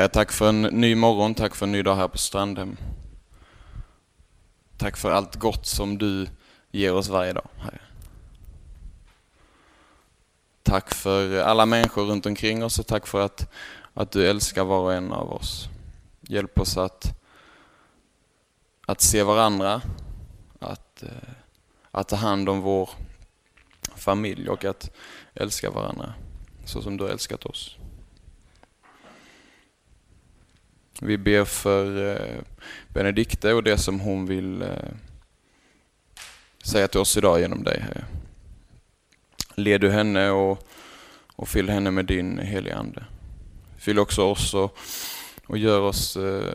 Herre, tack för en ny morgon, tack för en ny dag här på Strandhem. Tack för allt gott som du ger oss varje dag, Herre. Tack för alla människor runt omkring oss och tack för att, att du älskar var och en av oss. Hjälp oss att, att se varandra, att, eh, att ta hand om vår familj och att älska varandra så som du har älskat oss. Vi ber för eh, Benedikte och det som hon vill eh, säga till oss idag genom dig, Herre. Led du henne och, och fyll henne med din heliga Ande. Fyll också oss och, och gör oss eh,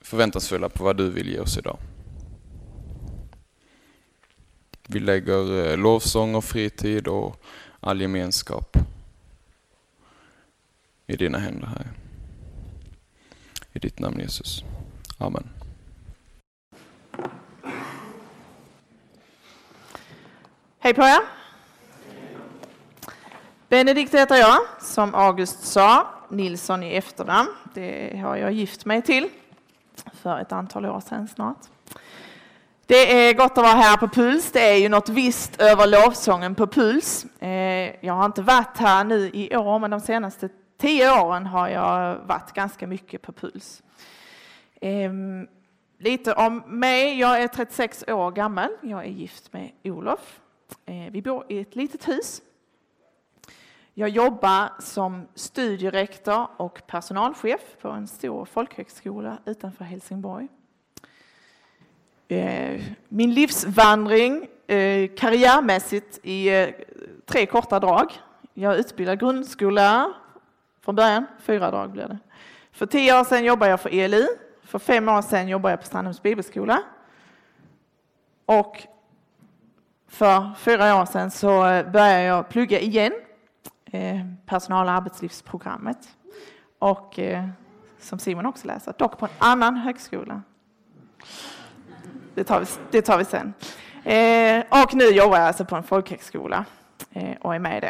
förväntansfulla på vad du vill ge oss idag. Vi lägger eh, lovsång och fritid och all gemenskap i dina händer, Herre. I ditt namn Jesus. Amen. Hej på er! Benedikt heter jag, som August sa, Nilsson i efternamn. Det har jag gift mig till för ett antal år sedan snart. Det är gott att vara här på Puls. Det är ju något visst över lovsången på Puls. Eh, jag har inte varit här nu i år, men de senaste tio åren har jag varit ganska mycket på Puls. Ehm, lite om mig. Jag är 36 år gammal. Jag är gift med Olof. Eh, vi bor i ett litet hus. Jag jobbar som studierektor och personalchef på en stor folkhögskola utanför Helsingborg. Eh, min livsvandring eh, karriärmässigt i tre korta drag. Jag är utbildad grundskollärare från början, fyra drag blir det. För tio år sedan jobbade jag för ELI. För fem år sedan jobbade jag på Strandhems bibelskola. Och för fyra år sedan så började jag plugga igen, eh, personal och arbetslivsprogrammet. Och eh, som Simon också läser, dock på en annan högskola. Det tar vi, det tar vi sen. Eh, och nu jobbar jag alltså på en folkhögskola eh, och är med i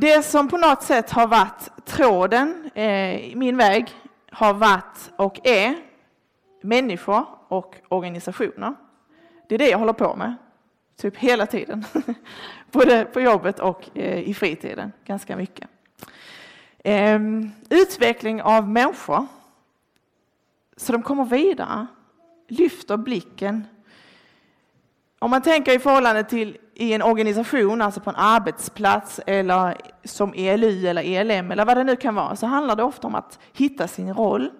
det. Som på något sätt har varit tråden eh, i min väg har varit och är människor och organisationer. Det är det jag håller på med typ hela tiden. Både på jobbet och eh, i fritiden, ganska mycket. Ehm, utveckling av människor så de kommer vidare, lyfter blicken. Om man tänker i förhållande till i en organisation, alltså på en arbetsplats eller som ELU eller ELM eller vad det nu kan vara, så handlar det ofta om att hitta sin roll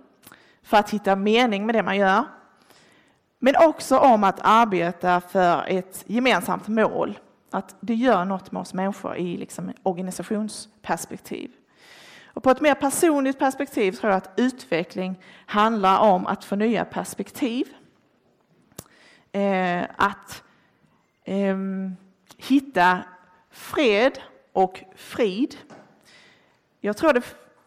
för att hitta mening med det man gör. Men också om att arbeta för ett gemensamt mål. Att det gör något med oss människor i liksom organisationsperspektiv. Och på ett mer personligt perspektiv tror jag att utveckling handlar om att få nya perspektiv. Eh, att eh, hitta fred och frid. Jag tror det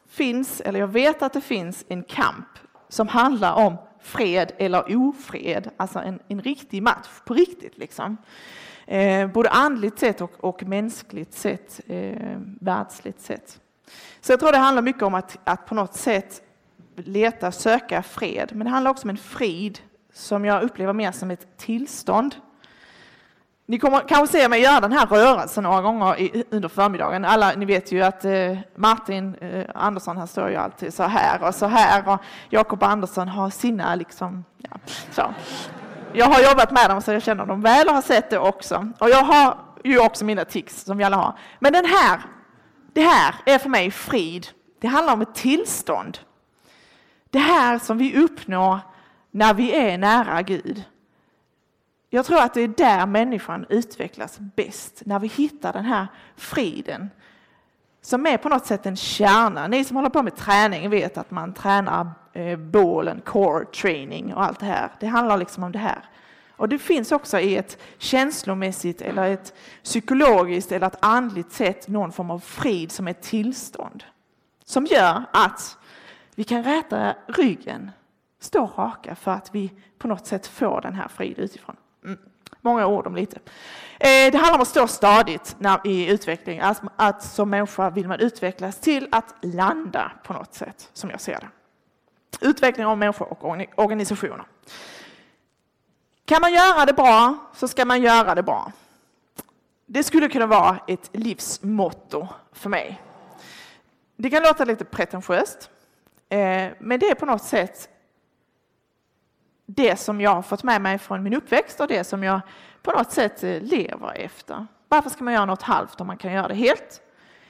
finns, eller jag vet att det finns en kamp som handlar om fred eller ofred, alltså en, en riktig match på riktigt. Liksom. Eh, både andligt sett och, och mänskligt sett, eh, världsligt sett. Så jag tror det handlar mycket om att, att på något sätt leta, söka fred, men det handlar också om en frid som jag upplever mer som ett tillstånd ni kommer kanske se mig göra den här rörelsen några gånger i, under förmiddagen. Alla, ni vet ju att eh, Martin eh, Andersson, han står ju alltid så här och så här och Jakob Andersson har sina liksom, ja, så. Jag har jobbat med dem så jag känner dem väl och har sett det också. Och jag har ju också mina tics som vi alla har. Men den här, det här är för mig frid. Det handlar om ett tillstånd. Det här som vi uppnår när vi är nära Gud. Jag tror att det är där människan utvecklas bäst, när vi hittar den här friden som är på något sätt en kärna. Ni som håller på med träning vet att man tränar eh, bålen, core training och allt det här. Det handlar liksom om det här. Och det finns också i ett känslomässigt eller ett psykologiskt eller ett andligt sätt någon form av frid som är ett tillstånd. Som gör att vi kan räta ryggen, stå raka för att vi på något sätt får den här frid utifrån. Många ord om lite. Eh, det handlar om att stå stadigt i utveckling. Att, att som människa vill man utvecklas till att landa på något sätt, som jag ser det. Utveckling av människor och organisationer. Kan man göra det bra så ska man göra det bra. Det skulle kunna vara ett livsmotto för mig. Det kan låta lite pretentiöst, eh, men det är på något sätt det som jag har fått med mig från min uppväxt och det som jag på något sätt eh, lever efter. Varför ska man göra något halvt om man kan göra det helt?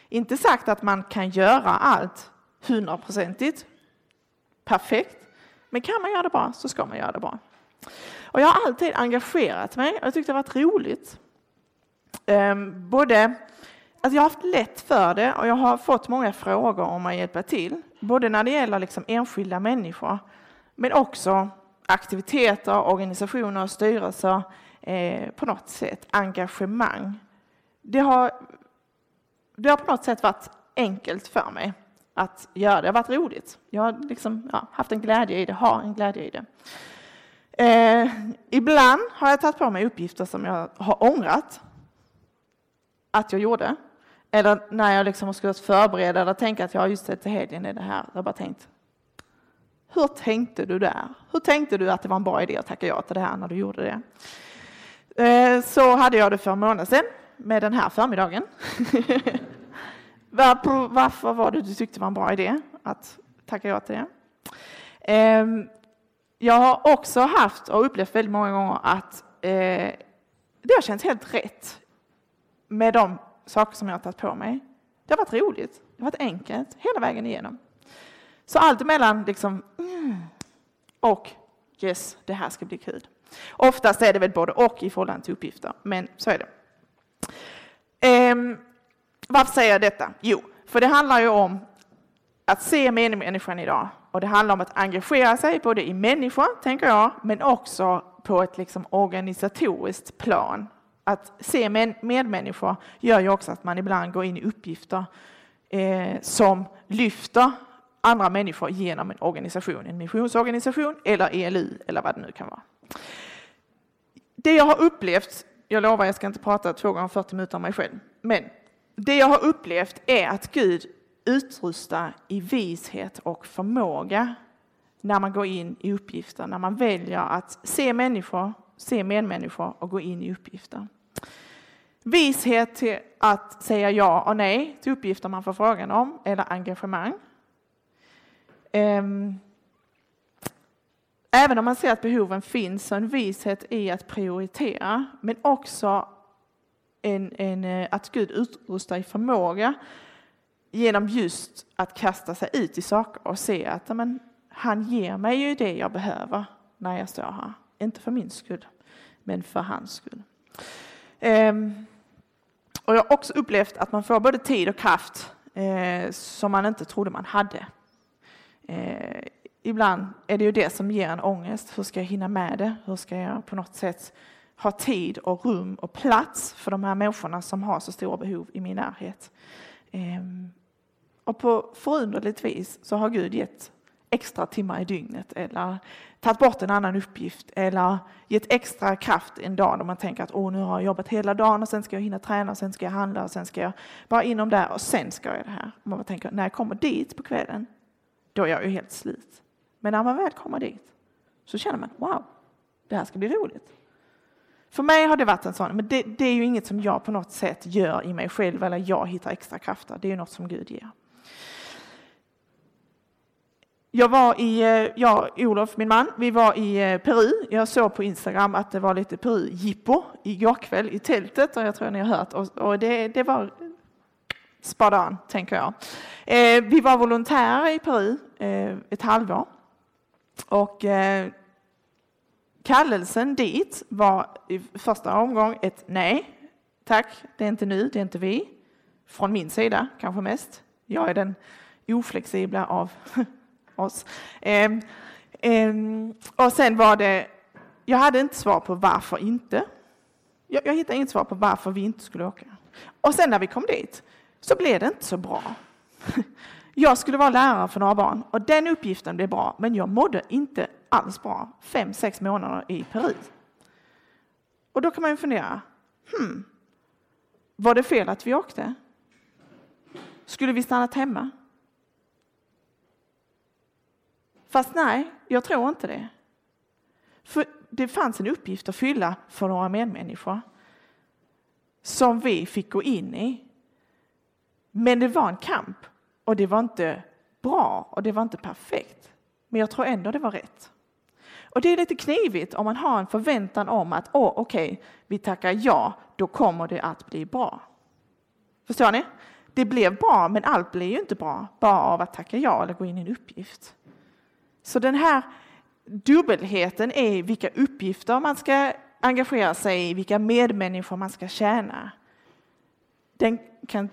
Inte sagt att man kan göra allt hundraprocentigt perfekt, men kan man göra det bra så ska man göra det bra. Och jag har alltid engagerat mig och jag tyckte det har varit roligt. Ehm, både, alltså jag har haft lätt för det och jag har fått många frågor om att hjälpa till. Både när det gäller liksom enskilda människor men också aktiviteter, organisationer, styrelser, eh, på något sätt engagemang. Det har, det har på något sätt varit enkelt för mig att göra det. Det har varit roligt. Jag har liksom, ja, haft en glädje i det, har en glädje i det. Eh, ibland har jag tagit på mig uppgifter som jag har ångrat att jag gjorde. Eller när jag liksom skulle förbereda eller tänka att jag just det till helgen är det här. Jag har bara tänkt, hur tänkte du där? Hur tänkte du att det var en bra idé att tacka ja till det här när du gjorde det? Eh, så hade jag det för en månad sedan med den här förmiddagen. Varför var det du tyckte var en bra idé att tacka ja till det? Ehm, jag har också haft och upplevt väldigt många gånger att eh, det har känts helt rätt med de saker som jag har tagit på mig. Det har varit roligt, det har varit enkelt hela vägen igenom. Så allt emellan liksom, mm, och yes, det här ska bli kul. Oftast är det väl både och i förhållande till uppgifter, men så är det. Ehm, varför säger jag detta? Jo, för det handlar ju om att se människan idag och det handlar om att engagera sig både i människor, tänker jag, men också på ett liksom organisatoriskt plan. Att se medmänniskor gör ju också att man ibland går in i uppgifter eh, som lyfter andra människor genom en organisation, en missionsorganisation eller ELU eller vad det nu kan vara. Det jag har upplevt, jag lovar jag ska inte prata två gånger 40 minuter om mig själv, men det jag har upplevt är att Gud utrustar i vishet och förmåga när man går in i uppgifter, när man väljer att se människor, se medmänniskor och gå in i uppgifter. Vishet till att säga ja och nej till uppgifter man får frågan om eller engagemang. Ehm, även om man ser att behoven finns, så en vishet i att prioritera, men också en, en, eh, att Gud utrustar i förmåga genom just att kasta sig ut i saker och se att men, han ger mig ju det jag behöver när jag står här. Inte för min skull, men för hans skull. Ehm, och jag har också upplevt att man får både tid och kraft eh, som man inte trodde man hade. Eh, ibland är det ju det som ger en ångest. Hur ska jag hinna med det? Hur ska jag på något sätt ha tid och rum och plats för de här människorna som har så stora behov i min närhet? Eh, och på förunderligt vis så har Gud gett extra timmar i dygnet eller tagit bort en annan uppgift eller gett extra kraft en dag då man tänker att Åh, nu har jag jobbat hela dagen och sen ska jag hinna träna och sen ska jag handla och sen ska jag bara inom där och sen ska jag det här. Och man tänker när jag kommer dit på kvällen då är jag ju helt slut. Men när man väl kommer dit så känner man wow, det här ska bli roligt. För mig har det varit en sån, men det, det är ju inget som jag på något sätt gör i mig själv eller jag hittar extra krafter. Det är ju något som Gud ger. Jag var i, eh, jag Olof, min man, vi var i eh, Peru. Jag såg på Instagram att det var lite Peru-jippo igår kväll i tältet och jag tror ni har hört. Och, och det, det var spadan, tänker jag. Eh, vi var volontärer i Peru eh, ett halvår. Och eh, kallelsen dit var i första omgång ett nej. Tack, det är inte nu, det är inte vi. Från min sida kanske mest. Jag är den oflexibla av oss. Ehm, ehm, och sen var det, jag hade inte svar på varför inte. Jag, jag hittade inget svar på varför vi inte skulle åka. Och sen när vi kom dit så blev det inte så bra. Jag skulle vara lärare för några barn och den uppgiften blev bra, men jag mådde inte alls bra fem, sex månader i Peru. Och då kan man ju fundera, hmm, var det fel att vi åkte? Skulle vi stannat hemma? Fast nej, jag tror inte det. För det fanns en uppgift att fylla för några medmänniskor som vi fick gå in i. Men det var en kamp och det var inte bra och det var inte perfekt. Men jag tror ändå det var rätt. Och det är lite knivigt om man har en förväntan om att åh, okej, okay, vi tackar ja, då kommer det att bli bra. Förstår ni? Det blev bra, men allt blir ju inte bra bara av att tacka ja eller gå in i en uppgift. Så den här dubbelheten är vilka uppgifter man ska engagera sig i, vilka medmänniskor man ska tjäna. Den kan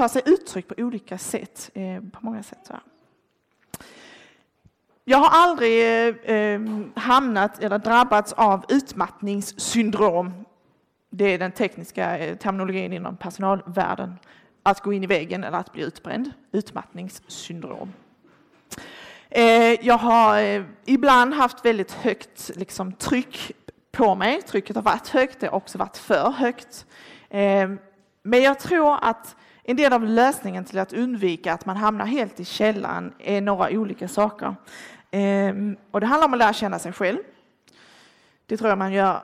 ta sig uttryck på olika sätt, eh, på många sätt. Så. Jag har aldrig eh, eh, hamnat eller drabbats av utmattningssyndrom. Det är den tekniska eh, terminologin inom personalvärlden. Att gå in i väggen eller att bli utbränd. Utmattningssyndrom. Eh, jag har eh, ibland haft väldigt högt liksom, tryck på mig. Trycket har varit högt, det har också varit för högt. Men jag tror att en del av lösningen till att undvika att man hamnar helt i källan är några olika saker. Ehm, och det handlar om att lära känna sig själv. Det tror jag man gör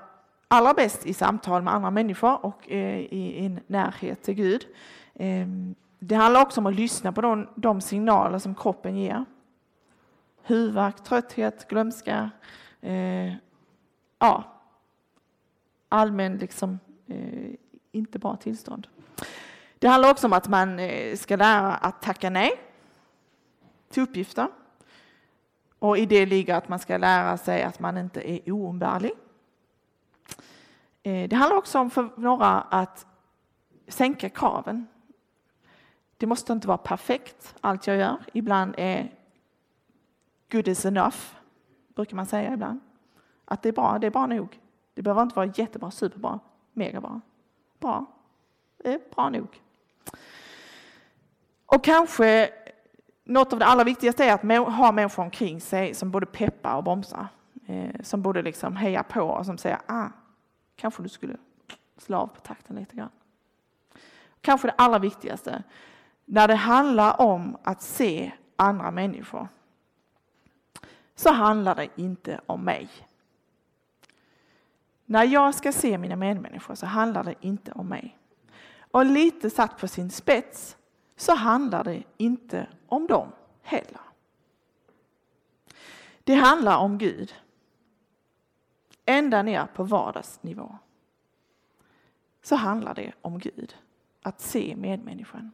allra bäst i samtal med andra människor och eh, i en närhet till Gud. Ehm, det handlar också om att lyssna på de, de signaler som kroppen ger huvudvärk, trötthet, glömska, eh, ja, allmän liksom, eh, inte bra tillstånd. Det handlar också om att man eh, ska lära att tacka nej till uppgifter. Och i det ligger att man ska lära sig att man inte är oumbärlig. Eh, det handlar också om för några att sänka kraven. Det måste inte vara perfekt, allt jag gör. Ibland är good is enough, brukar man säga ibland. Att det är bra, det är bra nog. Det behöver inte vara jättebra, superbra, megabra. Bra, det är bra nog. Och kanske något av det allra viktigaste är att ha människor omkring sig som både peppar och bromsar. Eh, som både liksom hejar på och som säger ah, kanske du skulle slå av på takten lite grann. Kanske det allra viktigaste, när det handlar om att se andra människor så handlar det inte om mig. När jag ska se mina medmänniskor så handlar det inte om mig. Och lite satt på sin spets så handlar det inte om dem heller. Det handlar om Gud. Ända ner på vardagsnivå så handlar det om Gud. Att se medmänniskan.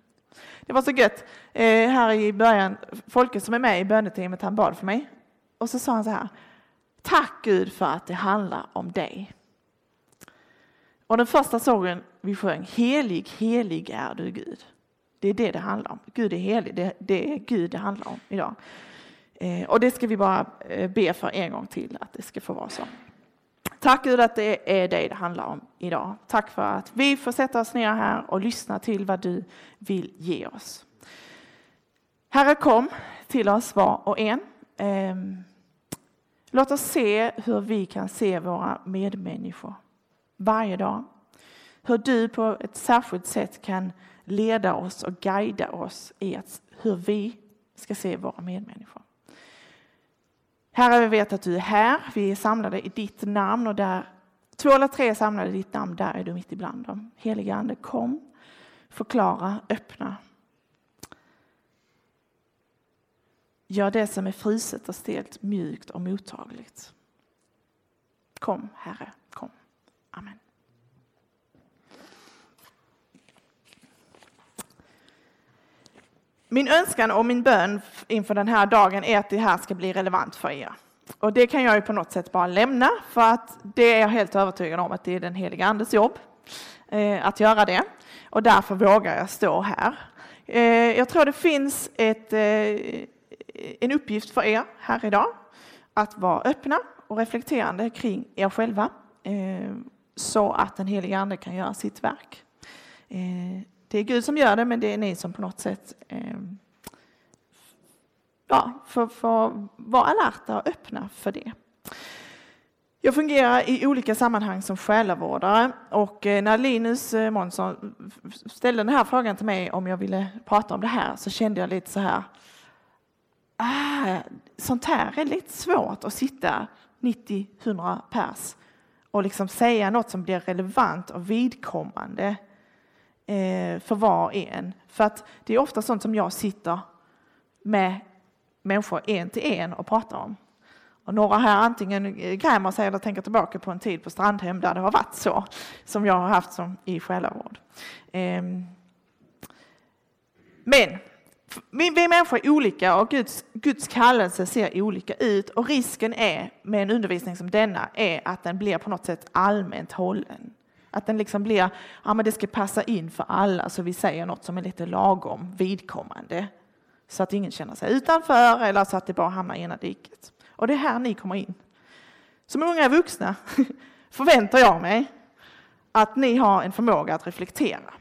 Det var så gött. Eh, här i början, Folke som är med i böneteamet, han bad för mig. Och så sa han så här. Tack Gud för att det handlar om dig. Och den första sången vi sjöng, Helig, helig är du Gud. Det är det det handlar om. Gud är helig, det, det är Gud det handlar om idag. Eh, och det ska vi bara eh, be för en gång till, att det ska få vara så. Tack Gud att det är dig det handlar om idag. Tack för att vi får sätta oss ner här och lyssna till vad du vill ge oss. Herre kom till oss var och en. Ehm, låt oss se hur vi kan se våra medmänniskor varje dag. Hur du på ett särskilt sätt kan leda oss och guida oss i att, hur vi ska se våra medmänniskor. Herre, vi vet att du är här. Vi är samlade i ditt namn och där två eller tre är samlade i ditt namn, där är du mitt ibland dem. Helige Ande, kom, förklara, öppna Gör det som är fruset och stelt mjukt och mottagligt. Kom, Herre, kom. Amen. Min önskan och min bön inför den här dagen är att det här ska bli relevant för er. Och det kan jag ju på något sätt bara lämna för att det är jag helt övertygad om att det är den heliga Andes jobb eh, att göra det. Och därför vågar jag stå här. Eh, jag tror det finns ett, eh, en uppgift för er här idag att vara öppna och reflekterande kring er själva eh, så att den helige Ande kan göra sitt verk. Eh, det är Gud som gör det, men det är ni som på något sätt eh, ja, får, får vara alerta och öppna för det. Jag fungerar i olika sammanhang som själavårdare och eh, när Linus eh, Månsson ställde den här frågan till mig om jag ville prata om det här så kände jag lite så här. Ah, sånt här är lite svårt att sitta 90-100 pers och liksom säga något som blir relevant och vidkommande eh, Eh, för var och en. För att det är ofta sånt som jag sitter med människor en till en och pratar om. Och några här antingen grämer sig eller tänker tillbaka på en tid på Strandhem där det har varit så, som jag har haft som i själavård. Ehm, men vi, vi människor är olika och Guds, Guds kallelse ser olika ut och risken är med en undervisning som denna är att den blir på något sätt allmänt hållen. Att den liksom blir, ja men det ska passa in för alla så vi säger något som är lite lagom vidkommande. Så att ingen känner sig utanför eller så att det bara hamnar i ena diket. Och det är här ni kommer in. Som unga vuxna förväntar jag mig att ni har en förmåga att reflektera.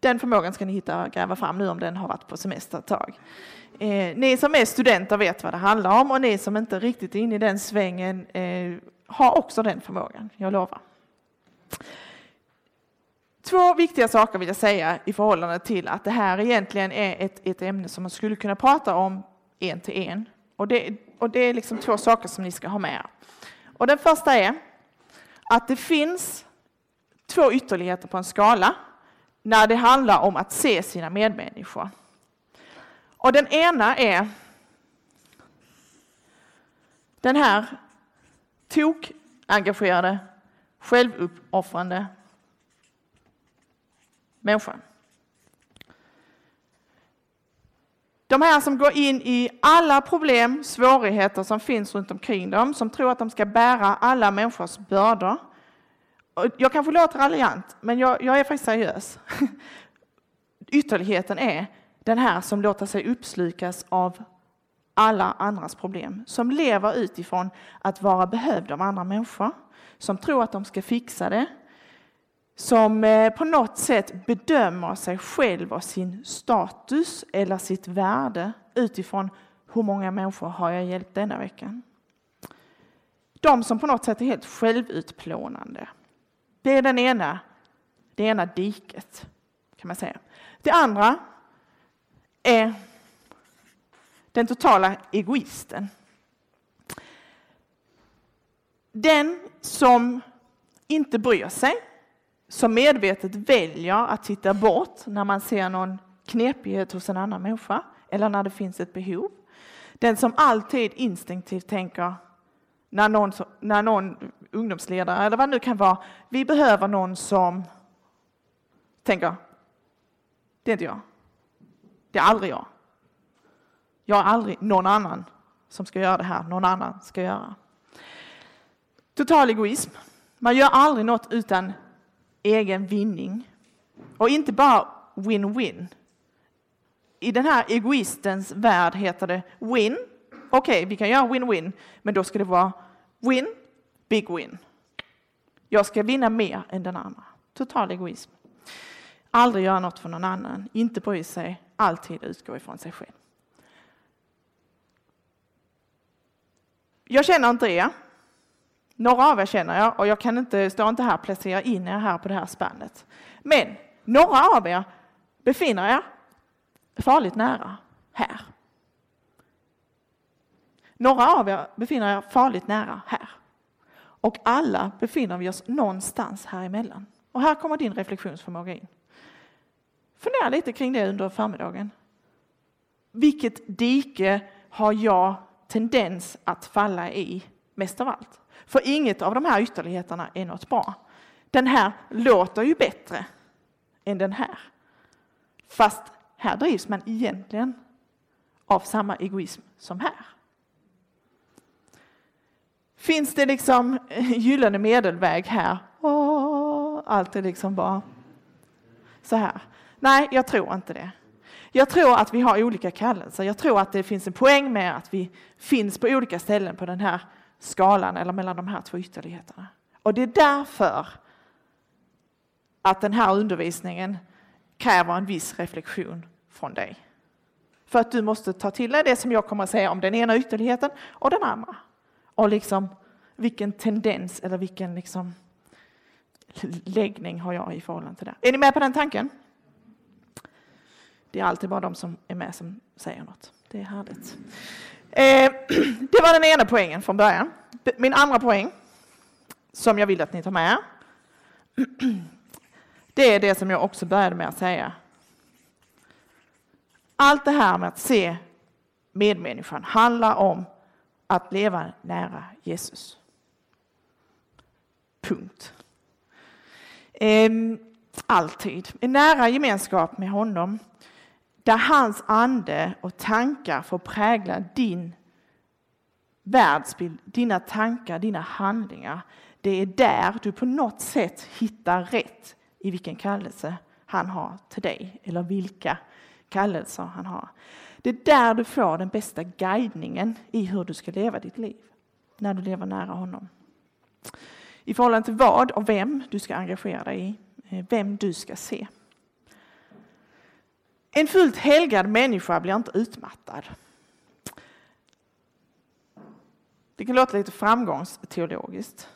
Den förmågan ska ni hitta och gräva fram nu om den har varit på semester ett tag. Eh, ni som är studenter vet vad det handlar om och ni som inte riktigt är inne i den svängen eh, har också den förmågan, jag lovar. Två viktiga saker vill jag säga i förhållande till att det här egentligen är ett, ett ämne som man skulle kunna prata om en till en. Och det, och det är liksom två saker som ni ska ha med Och Den första är att det finns två ytterligheter på en skala när det handlar om att se sina medmänniskor. Och den ena är den här tok-engagerade, självuppoffrande människa. De här som går in i alla problem, svårigheter som finns runt omkring dem, som tror att de ska bära alla människors bördor. Jag kanske låter raljant, men jag, jag är faktiskt seriös. Ytterligheten är den här som låter sig uppslukas av alla andras problem, som lever utifrån att vara behövd av andra människor, som tror att de ska fixa det, som eh, på något sätt bedömer sig själv och sin status eller sitt värde utifrån hur många människor har jag hjälpt denna veckan. De som på något sätt är helt självutplånande. Det är den ena, det ena diket, kan man säga. Det andra är den totala egoisten. Den som inte bryr sig, som medvetet väljer att titta bort när man ser någon knepighet hos en annan människa eller när det finns ett behov. Den som alltid instinktivt tänker när någon, när någon ungdomsledare eller vad det nu kan vara, vi behöver någon som tänker, det är inte jag. Det är aldrig jag. Jag är aldrig någon annan som ska göra det här, någon annan ska göra. Total egoism. Man gör aldrig något utan egen vinning. Och inte bara win-win. I den här egoistens värld heter det win. Okej, okay, vi kan göra win-win, men då ska det vara win, big win. Jag ska vinna mer än den andra. Total egoism. Aldrig göra något för någon annan, inte bry sig, alltid utgå ifrån sig själv. Jag känner inte er. Några av er känner jag och jag kan inte, står inte här och placera in er här på det här spannet. Men några av er befinner er farligt nära här. Några av er befinner er farligt nära här. Och alla befinner vi oss någonstans här emellan. Och här kommer din reflektionsförmåga in. Fundera lite kring det under förmiddagen. Vilket dike har jag tendens att falla i mest av allt? För inget av de här ytterligheterna är något bra. Den här låter ju bättre än den här. Fast här drivs man egentligen av samma egoism som här. Finns det liksom gyllene medelväg här? Åh, allt är liksom bara så här. Nej, jag tror inte det. Jag tror att vi har olika kallelser. Jag tror att det finns en poäng med att vi finns på olika ställen på den här skalan eller mellan de här två ytterligheterna. Och det är därför att den här undervisningen kräver en viss reflektion från dig. För att du måste ta till dig det som jag kommer att säga om den ena ytterligheten och den andra. och liksom vilken tendens eller vilken liksom läggning har jag i förhållande till det. Är ni med på den tanken? Det är alltid bara de som är med som säger något. Det är härligt. Eh, det var den ena poängen från början. Min andra poäng, som jag vill att ni tar med, det är det som jag också började med att säga. Allt det här med att se medmänniskan handlar om att leva nära Jesus. Punkt. Ehm, alltid. En nära gemenskap med honom där hans ande och tankar får prägla din världsbild, dina tankar, dina handlingar. Det är där du på något sätt hittar rätt i vilken kallelse han har till dig eller vilka kallelser han har. Det är där du får den bästa guidningen i hur du ska leva ditt liv, när du lever nära honom. I förhållande till vad och vem du ska engagera dig i, eh, vem du ska se. En fullt helgad människa blir inte utmattad. Det kan låta lite framgångsteologiskt.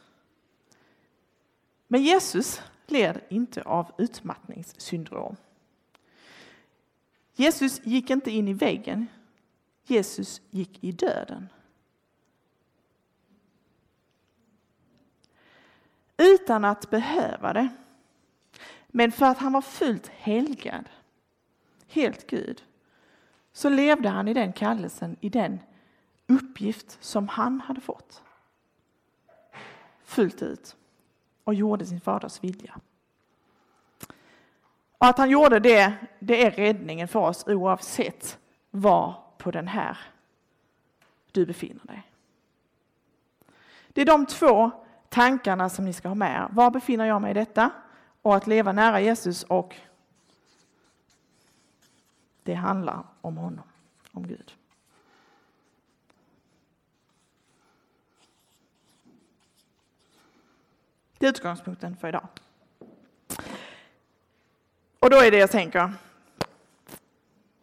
Men Jesus led inte av utmattningssyndrom. Jesus gick inte in i väggen. Jesus gick i döden. Utan att behöva det. Men för att han var fullt helgad, helt Gud, så levde han i den kallelsen, i den uppgift som han hade fått. Fullt ut. Och gjorde sin faders vilja. Och att han gjorde det, det är räddningen för oss oavsett var på den här du befinner dig. Det är de två tankarna som ni ska ha med er. Var befinner jag mig i detta? Och att leva nära Jesus och det handlar om honom, om Gud. Det är utgångspunkten för idag. Och då är det jag tänker,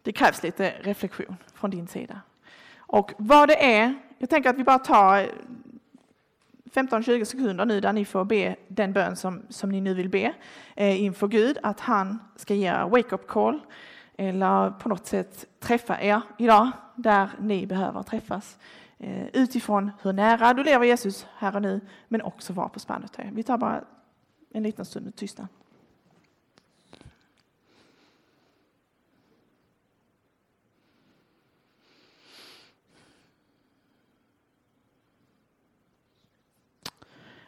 det krävs lite reflektion från din sida. Och vad det är, jag tänker att vi bara tar 15-20 sekunder nu där ni får be den bön som, som ni nu vill be eh, inför Gud, att han ska ge er wake-up call eller på något sätt träffa er idag där ni behöver träffas. Eh, utifrån hur nära du lever Jesus här och nu, men också var på spannet är. Vi tar bara en liten stund med tystnad.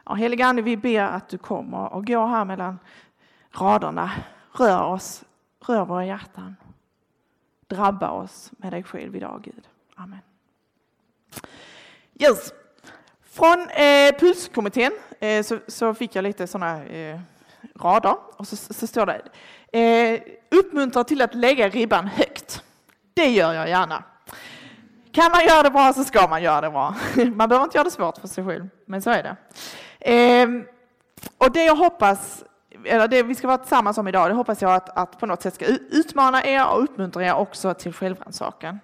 Ja, Helige Ande, vi ber att du kommer och går här mellan raderna. Rör oss, rör våra hjärtan. Drabba oss med dig själv idag, Gud. Amen. Yes. Från eh, Pulskommittén eh, så, så, fick jag lite sådana eh, rader och så, så står det eh, uppmuntra till att lägga ribban högt. Det gör jag gärna. Kan man göra det bra så ska man göra det bra. Man behöver inte göra det svårt för sig själv, men så är det. Eh, och det jag hoppas, eller det vi ska vara tillsammans om idag, det hoppas jag att, att på något sätt ska utmana er och uppmuntra er också till självrannsakan.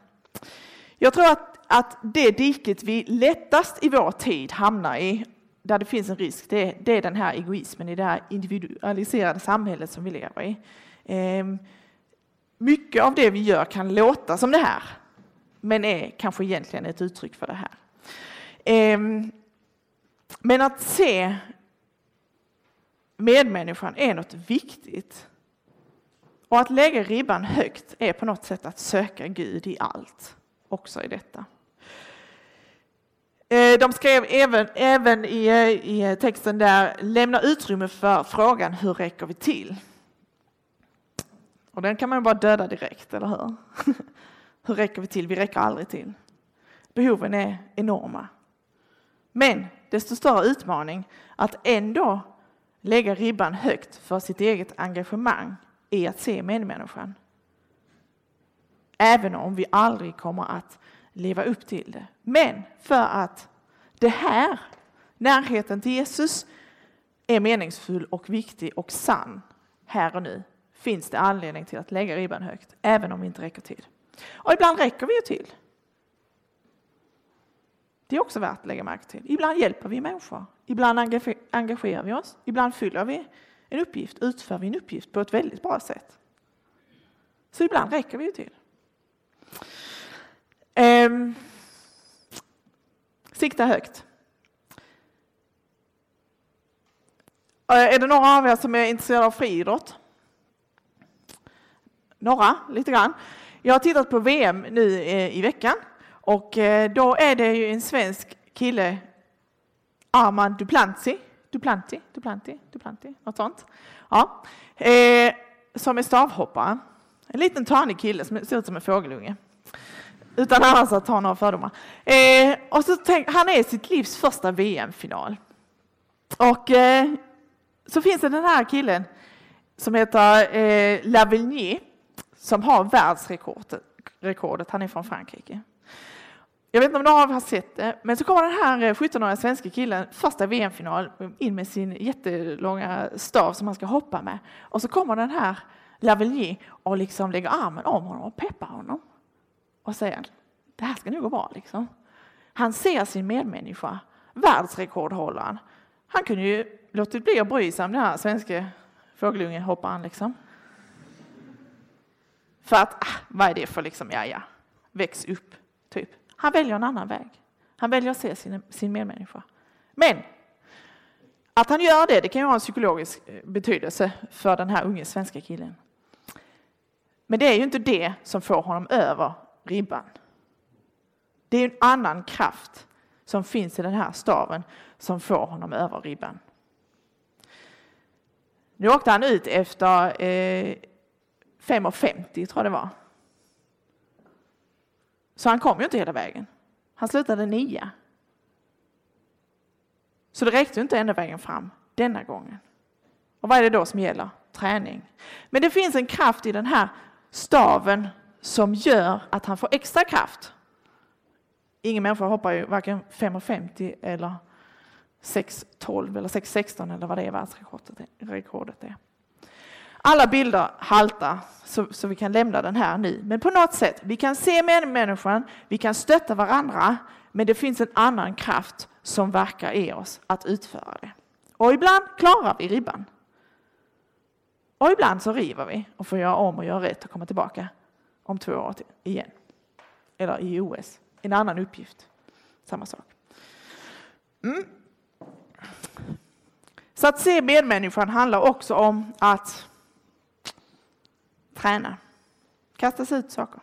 Jag tror att, att det diket vi lättast i vår tid hamnar i, där det finns en risk, det, det är den här egoismen i det här individualiserade samhället som vi lever i. Ehm, mycket av det vi gör kan låta som det här, men är kanske egentligen ett uttryck för det här. Ehm, men att se medmänniskan är något viktigt. Och att lägga ribban högt är på något sätt att söka Gud i allt, också i detta. Eh, de skrev även, även i, eh, i texten där, lämna utrymme för frågan hur räcker vi till? Och den kan man ju bara döda direkt, eller hur? hur räcker vi till? Vi räcker aldrig till. Behoven är enorma. Men desto större utmaning att ändå lägga ribban högt för sitt eget engagemang i att se medmänniskan. Även om vi aldrig kommer att leva upp till det. Men för att det här, närheten till Jesus, är meningsfull och viktig och sann här och nu finns det anledning till att lägga ribban högt, även om vi inte räcker till. Och ibland räcker vi ju till. Det är också värt att lägga märke till. Ibland hjälper vi människor, ibland engagerar vi oss, ibland fyller vi en uppgift, utför vi en uppgift på ett väldigt bra sätt. Så ibland räcker vi ju till. Ehm. sikta högt. Eh, är det några av er som är intresserade av friidrott? Några, lite grann. Jag har tittat på VM nu eh, i veckan och eh, då är det ju en svensk kille, Armand Duplanti, Duplanti, Duplanti, Duplanti, något sånt. Ja. Eh, som är stavhoppare. En liten tanig kille som ser ut som en fågelunge. Utan annars att ha några fördomar. Eh, och så tänk, han är sitt livs första VM-final. Och eh, så finns det den här killen som heter eh, Lavigny som har världsrekordet. Han är från Frankrike. Jag vet inte om några av er har sett det, men så kommer den här eh, 17-åriga svenska killen, första VM-final, in med sin jättelånga stav som han ska hoppa med. Och så kommer den här Lavelier och liksom lägger armen om honom och peppar honom. Och säger, det här ska nog gå bra liksom. Han ser sin medmänniska, världsrekordhållaren. Han kunde ju låtit bli att bry sig om den här svenska fågelungehopparen liksom. För att, ah, vad är det för liksom, ja ja, väx upp, typ. Han väljer en annan väg. Han väljer att se sin, sin medmänniska. Men att han gör det, det kan ju ha en psykologisk eh, betydelse för den här unge svenska killen. Men det är ju inte det som får honom över ribban. Det är en annan kraft som finns i den här staven som får honom över ribban. Nu åkte han ut efter eh, 5.50 tror jag det var. Så han kom ju inte hela vägen. Han slutade nia. Så det räckte inte ända vägen fram denna gången. Och vad är det då som gäller? Träning. Men det finns en kraft i den här staven som gör att han får extra kraft. Ingen människa hoppar ju varken 5,50 eller 6,12 eller 6,16 eller vad det är världsrekordet är. Alla bilder haltar så, så vi kan lämna den här nu. Men på något sätt, vi kan se människan, vi kan stötta varandra, men det finns en annan kraft som verkar i oss att utföra det. Och ibland klarar vi ribban. Och ibland så river vi och får göra om och göra rätt och komma tillbaka om två år igen. Eller i OS, en annan uppgift. Samma sak. Mm. Så att se medmänniskan handlar också om att träna, kasta sig ut saker.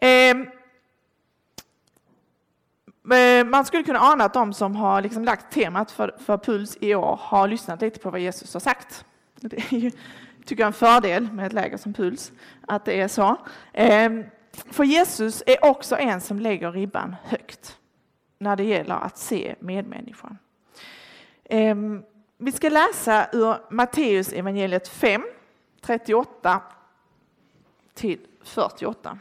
Ehm, eh, man skulle kunna ana att de som har liksom lagt temat för, för Puls i år har lyssnat lite på vad Jesus har sagt. Det är ju, tycker jag, en fördel med ett läger som Puls, att det är så. Ehm, för Jesus är också en som lägger ribban högt när det gäller att se medmänniskan. Ehm, vi ska läsa ur Matteus evangeliet 5, 38 till 48.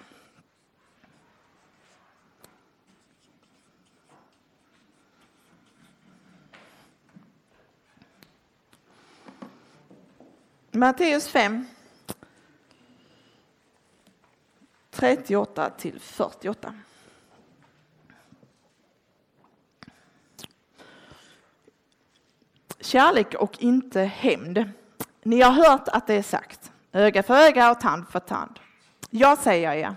Matteus 5, 38 till 48. Kärlek och inte hämnd. Ni har hört att det är sagt, öga för öga och tand för tand. Jag säger er,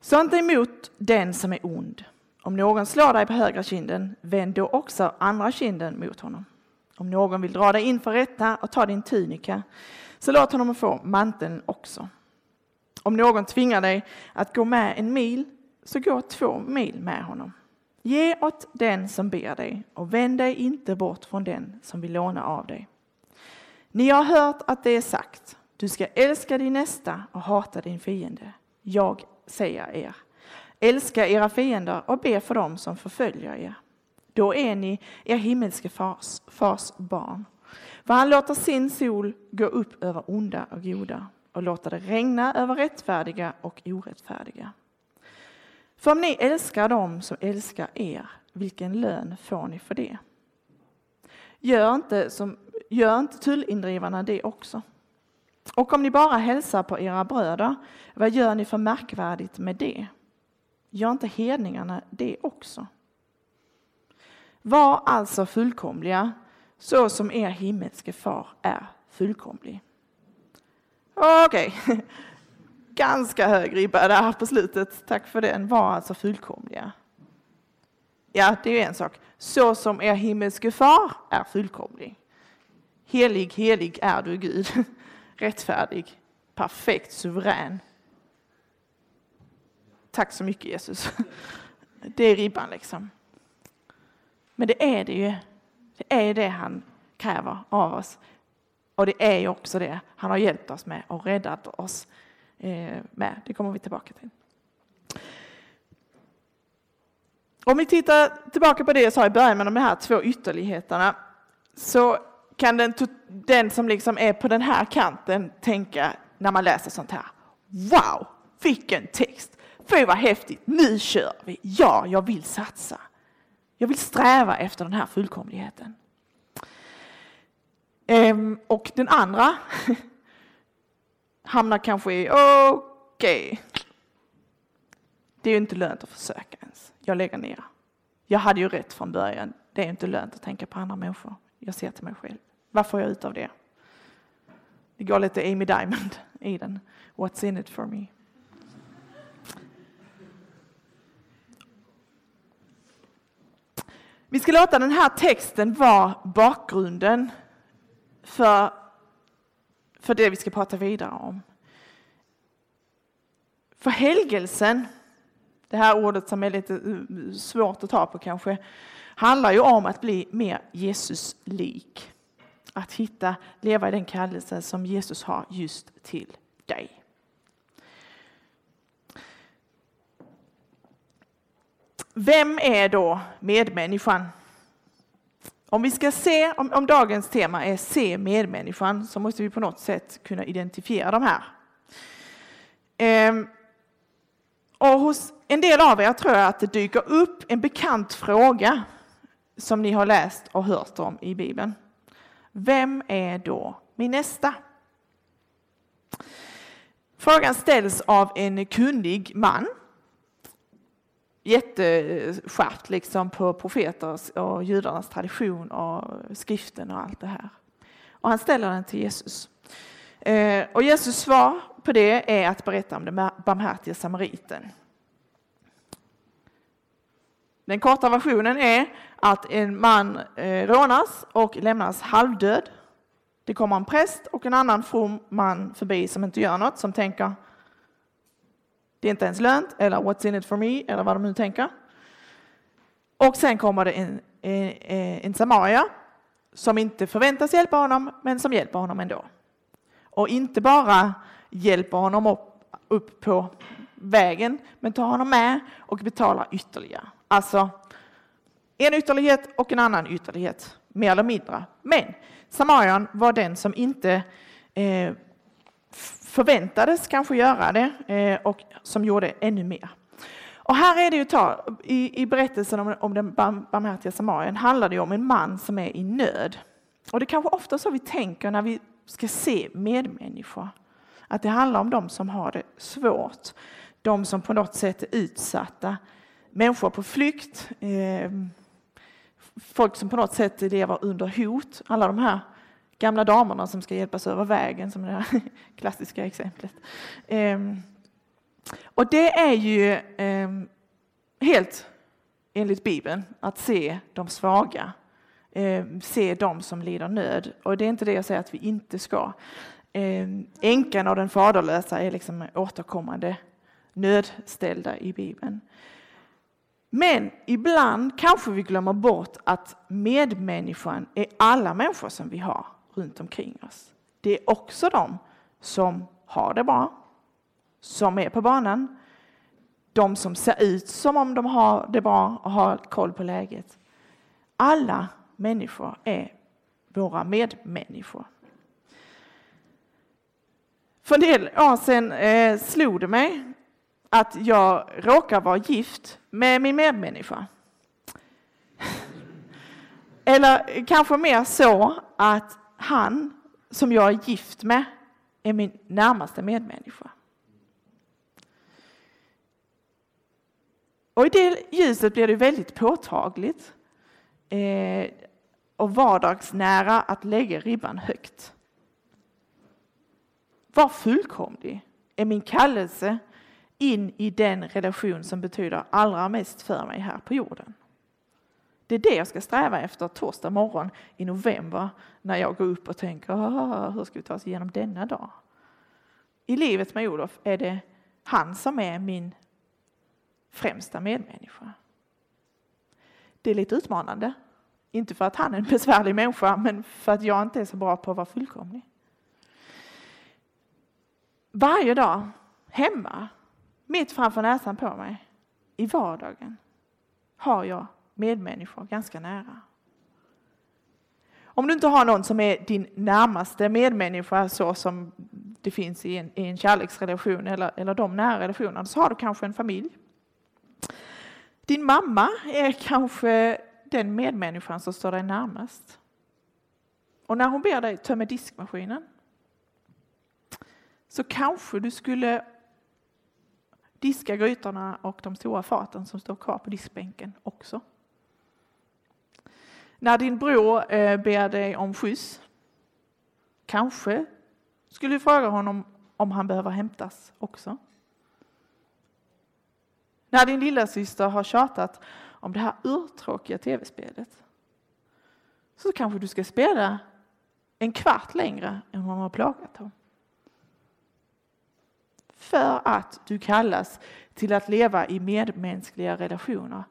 så inte emot den som är ond. Om någon slår dig på högra kinden, vänd då också andra kinden mot honom. Om någon vill dra dig inför rätta och ta din tunika, så låt honom få manteln också. Om någon tvingar dig att gå med en mil, så gå två mil med honom. Ge åt den som ber dig och vänd dig inte bort från den som vill låna av dig. Ni har hört att det är sagt, du ska älska din nästa och hata din fiende. Jag säger er, älska era fiender och be för dem som förföljer er. Då är ni er himmelske fars, fars barn. För han låter sin sol gå upp över onda och goda och låter det regna över rättfärdiga och orättfärdiga. För om ni älskar dem som älskar er, vilken lön får ni för det? Gör inte, som, gör inte tullindrivarna det också? Och om ni bara hälsar på era bröder, vad gör ni för märkvärdigt med det? Gör inte hedningarna det också? Var alltså fullkomliga så som er himmelske far är fullkomlig. Okej, okay. ganska hög ribba där på slutet. Tack för den. Var alltså fullkomliga. Ja, det är en sak. Så som er himmelske far är fullkomlig. Helig, helig är du Gud. Rättfärdig, perfekt, suverän. Tack så mycket Jesus. Det är ribban liksom. Men det är det ju. Det är det han kräver av oss. Och det är ju också det han har hjälpt oss med och räddat oss eh, med. Det kommer vi tillbaka till. Om vi tittar tillbaka på det jag sa i början med de här två ytterligheterna så kan den, den som liksom är på den här kanten tänka när man läser sånt här. Wow, vilken text! Fy vad häftigt, nu kör vi! Ja, jag vill satsa. Jag vill sträva efter den här fullkomligheten. Ehm, och den andra hamnar kanske i okej. Okay. Det är ju inte lönt att försöka ens. Jag lägger ner. Jag hade ju rätt från början. Det är inte lönt att tänka på andra människor. Jag ser till mig själv. Vad får jag ut av det? Det går lite Amy Diamond i den. What's in it for me? Vi ska låta den här texten vara bakgrunden för, för det vi ska prata vidare om. För helgelsen, det här ordet som är lite eh, svårt att ta på kanske, handlar ju om att bli mer Jesus-lik. Att hitta, leva i den kallelse som Jesus har just till dig. Vem är då medmänniskan? Om vi ska se, om, om, dagens tema är se medmänniskan, så måste vi på något sätt kunna identifiera de här. Ehm, och hos en del av er tror jag att det dyker upp en bekant fråga som ni har läst och hört om i Bibeln. Vem är då min nästa? Frågan ställs av en kunnig man jätteskärpt liksom på profeters och judarnas tradition och skriften och allt det här. Och han ställer den till Jesus. Eh, och Jesus svar på det är att berätta om den barmhärtige samariten. Den korta versionen är att en man eh, rånas och lämnas halvdöd. Det kommer en präst och en annan from man förbi som inte gör något, som tänker det är inte ens lönt, eller what's in it for me, eller vad de nu tänker. Och sen kommer det en, en, en samaria som inte förväntas hjälpa honom, men som hjälper honom ändå. Och inte bara hjälper honom upp, upp på vägen, men tar honom med och betalar ytterligare. Alltså en ytterlighet och en annan ytterlighet, mer eller mindre. Men Samarian var den som inte eh, förväntades kanske göra det eh, och som gjorde ännu mer. Och här är det ju tal, i, i berättelsen om, om den barmhärtiga samarien handlar det om en man som är i nöd. Och det är kanske ofta så vi tänker när vi ska se medmänniskor. Att det handlar om de som har det svårt. De som på något sätt är utsatta. Människor på flykt. Eh, folk som på något sätt lever under hot. Alla de här gamla damerna som ska hjälpas över vägen, som det här klassiska exemplet. Ehm, och det är ju ehm, helt enligt Bibeln att se de svaga, Eh, se dem som lider nöd. Och det är inte det jag säger att vi inte ska. Ehm, änkan och den faderlösa är liksom återkommande nödställda i Bibeln. Men ibland kanske vi glömmer bort att medmänniskan är alla människor som vi har runt omkring oss. Det är också de som har det bra, som är på banan, de som ser ut som om de har det bra och har koll på läget. Alla människor är våra medmänniskor. För en del år sedan eh, slog det mig att jag råkar vara gift med min medmänniska. Eller kanske mer så att han som jag är gift med är min närmaste medmänniska. Och i det ljuset blir det väldigt påtagligt eh, och vardagsnära att lägga ribban högt. Var fullkomlig är min kallelse in i den relation som betyder allra mest för mig här på jorden. Det är det jag ska sträva efter torsdag morgon i november när jag går upp och tänker ah, hur ska vi ta oss igenom denna dag? I livet med Olof är det han som är min främsta medmänniska. Det är lite utmanande. Inte för att han är en besvärlig människa, men för att jag inte är så bra på att vara fullkomlig. Varje dag, hemma, mitt framför näsan på mig, i vardagen, har jag medmänniskor ganska nära. Om du inte har någon som är din närmaste medmänniska så som det finns i en, i en kärleksrelation eller, eller de nära relationerna så har du kanske en familj. Din mamma är kanske den medmänniskan som står dig närmast. Och när hon ber dig tömma diskmaskinen så kanske du skulle diska grytorna och de stora faten som står kvar på diskbänken också. När din bror eh, ber dig om skjuts, kanske skulle du fråga honom om han behöver hämtas också. När din lilla syster har tjatat om det här urtråkiga tv-spelet så kanske du ska spela en kvart längre än hon har plågat om. För att du kallas till att leva i medmänskliga relationer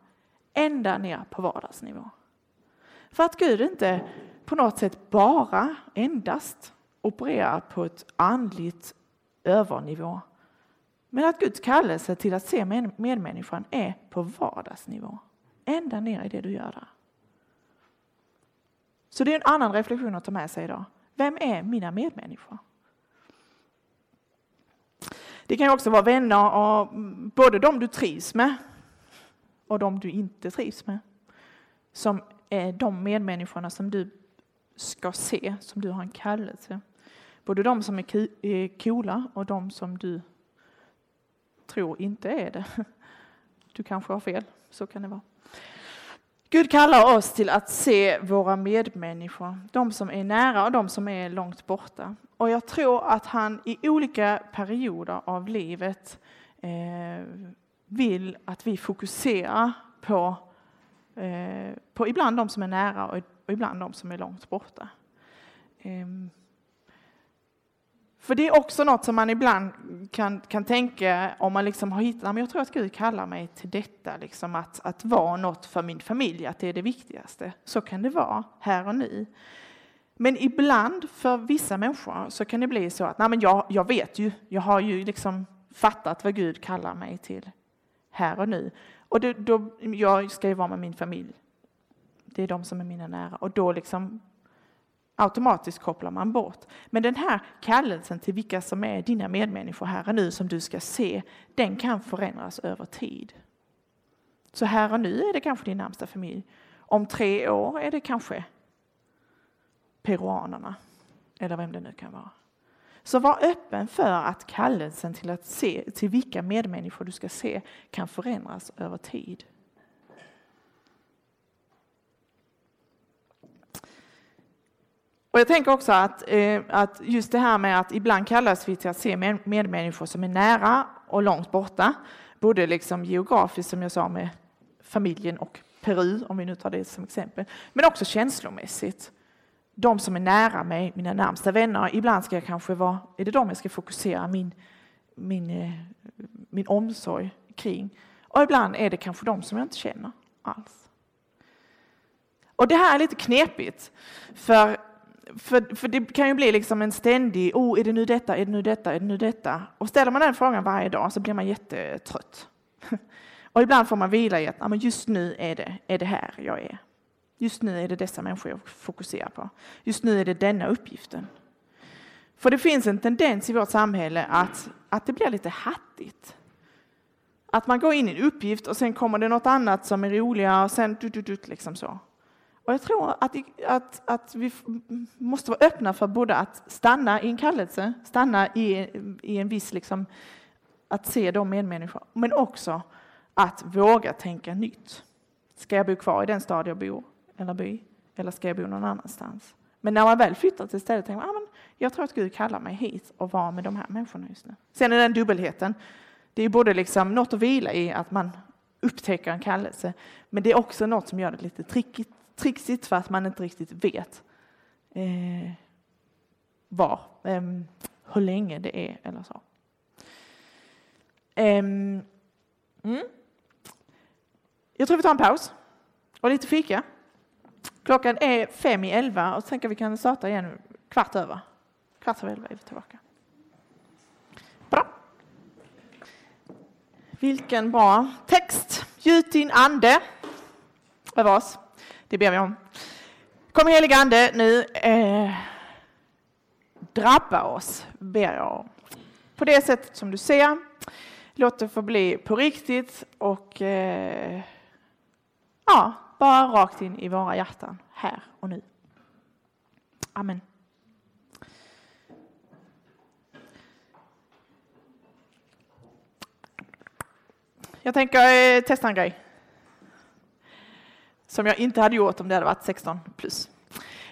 ända ner på vardagsnivå. För att Gud inte på något sätt bara, endast opererar på ett andligt övernivå. Men att Guds kallelse till att se medmänniskan är på vardagsnivå. Ända ner i det du gör där. Så det är en annan reflektion att ta med sig idag. Vem är mina medmänniskor? Det kan också vara vänner, och både de du trivs med och de du inte trivs med. Som är de medmänniskorna som du ska se, som du har en kallelse. Både de som är coola och de som du tror inte är det. Du kanske har fel, så kan det vara. Gud kallar oss till att se våra medmänniskor, de som är nära och de som är långt borta. Och jag tror att han i olika perioder av livet eh, vill att vi fokuserar på Eh, på ibland de som är nära och ibland de som är långt borta. Ehm, för det är också något som man ibland kan, kan tänka om man liksom har hittat, men jag tror att Gud kallar mig till detta, liksom att, att vara något för min familj, att det är det viktigaste. Så kan det vara här och nu. Men ibland för vissa människor så kan det bli så att nej men jag, jag vet ju, jag har ju liksom fattat vad Gud kallar mig till här och nu. Och det, då, jag ska ju vara med min familj. Det är de som är mina nära. Och då liksom automatiskt kopplar man bort. Men den här kallelsen till vilka som är dina medmänniskor här och nu som du ska se, den kan förändras över tid. Så här och nu är det kanske din närmsta familj. Om tre år är det kanske peruanerna, eller vem det nu kan vara. Så var öppen för att kallelsen till att se till vilka medmänniskor du ska se kan förändras över tid. Och jag tänker också att, eh, att just det här med att ibland kallas vi till att se medmänniskor som är nära och långt borta, både liksom geografiskt som jag sa med familjen och Peru, om vi nu tar det som exempel, men också känslomässigt de som är nära mig, mina närmsta vänner. Ibland ska jag kanske vara, är det de jag ska fokusera min, min, eh, min omsorg kring. Och ibland är det kanske de som jag inte känner alls. Och det här är lite knepigt. För, för, för det kan ju bli liksom en ständig, oh, är det nu detta, är det nu detta, är det nu detta? Och ställer man den frågan varje dag så blir man jättetrött. Och ibland får man vila i att ah, men just nu är det, är det här jag är. Just nu är det dessa människor jag fokuserar på. Just nu är det denna uppgiften. För det finns en tendens i vårt samhälle att, att det blir lite hattigt. Att man går in i en uppgift och sen kommer det något annat som är roligare och sen du, du, du, liksom så. Och jag tror att, att, att vi måste vara öppna för både att stanna i en kallelse, stanna i, i en viss, liksom, att se de medmänniskor, men också att våga tänka nytt. Ska jag bo kvar i den stad jag bor, eller by, eller ska jag bo någon annanstans? Men när man väl flyttar till stället tänker man, ah, men jag tror att Gud kallar mig hit och vara med de här människorna just nu. Sen är den dubbelheten. Det är både liksom något att vila i att man upptäcker en kallelse, men det är också något som gör det lite trickigt, trixigt för att man inte riktigt vet eh, var, eh, hur länge det är eller så. Eh, mm. Jag tror vi tar en paus och lite fika. Klockan är fem i elva och tänker vi kan starta igen kvart över. Kvart över elva är vi tillbaka. Bra. Vilken bra text. Gjut din ande över oss. Det ber vi om. Kom helige ande nu. Eh, drabba oss, ber jag om. På det sättet som du ser. Låt det få bli på riktigt och eh, ja, bara rakt in i våra hjärtan här och nu. Amen. Jag tänker eh, testa en grej. Som jag inte hade gjort om det hade varit 16 plus.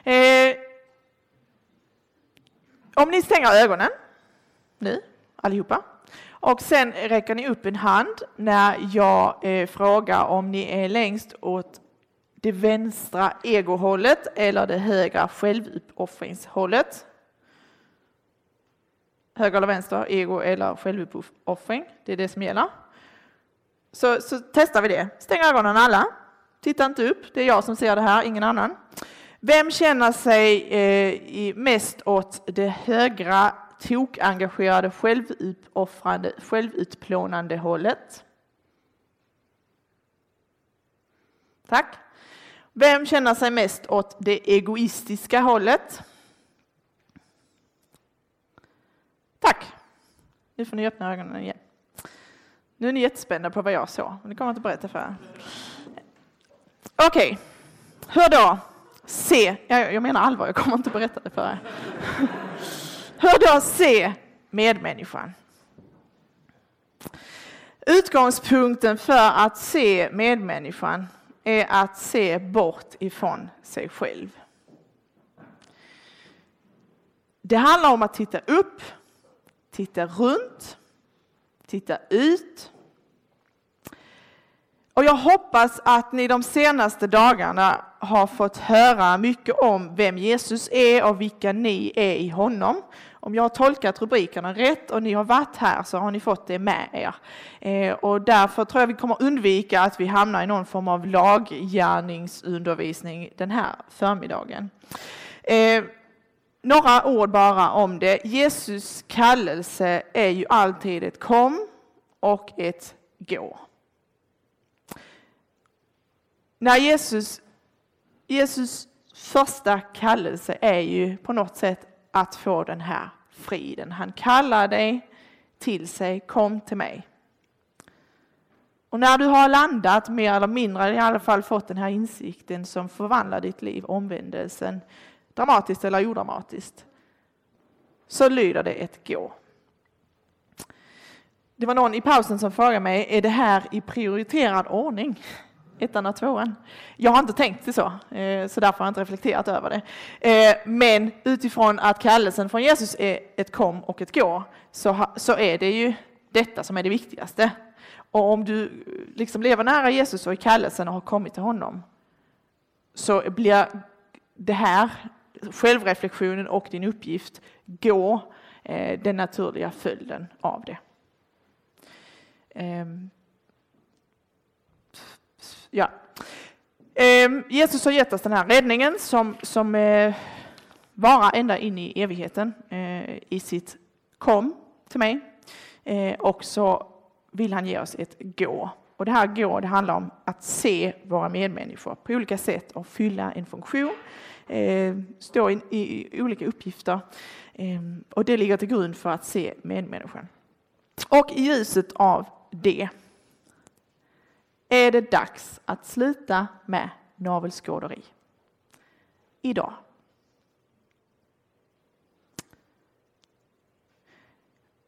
Eh, om ni stänger ögonen nu, allihopa, och sen räcker ni upp en hand när jag eh, frågar om ni är längst åt det vänstra egohållet eller det högra självuppoffringshållet. Höger eller vänster, ego eller självuppoffring, det är det som gäller. Så, så testar vi det. Stäng ögonen alla. Titta inte upp, det är jag som ser det här, ingen annan. Vem känner sig eh, mest åt det högra tokengagerade, självuppoffrande, självutplånande hållet? Tack. Vem känner sig mest åt det egoistiska hållet? Tack. Nu får ni öppna ögonen igen. Nu är ni jättespända på vad jag såg, men det kommer jag inte berätta för er. Okej, okay. hör då. Se, jag menar allvar, jag kommer inte berätta det för er. Hör då se medmänniskan. Utgångspunkten för att se medmänniskan är att se bort ifrån sig själv. Det handlar om att titta upp, titta runt, titta ut. Och jag hoppas att ni de senaste dagarna har fått höra mycket om vem Jesus är och vilka ni är i honom. Om jag har tolkat rubrikerna rätt och ni har varit här så har ni fått det med er. Eh, och därför tror jag vi kommer undvika att vi hamnar i någon form av laggärningsundervisning den här förmiddagen. Eh, några ord bara om det. Jesus kallelse är ju alltid ett kom och ett gå. När Jesus, Jesus första kallelse är ju på något sätt att få den här friden. Han kallar dig till sig, kom till mig. Och när du har landat mer eller mindre, i alla fall fått den här insikten som förvandlar ditt liv, omvändelsen, dramatiskt eller odramatiskt, så lyder det ett gå. Det var någon i pausen som frågade mig, är det här i prioriterad ordning? Ettan och tvåan. Jag har inte tänkt det så, eh, så därför har jag inte reflekterat över det. Eh, men utifrån att kallelsen från Jesus är ett kom och ett gå, så, så är det ju detta som är det viktigaste. Och om du eh, liksom lever nära Jesus och i kallelsen och har kommit till honom, så blir det här, självreflektionen och din uppgift, gå den naturliga följden av det. Ehm, Ja. Eh, Jesus har gett oss den här räddningen som, som eh, varar ända in i evigheten eh, i sitt kom till mig. Eh, och så vill han ge oss ett gå. Och det här gå, det handlar om att se våra medmänniskor på olika sätt och fylla en funktion, eh, stå i, i olika uppgifter. Ehm, och det ligger till grund för att se medmänniskan. Och i ljuset av det är det dags att sluta med navelskåderi. Idag.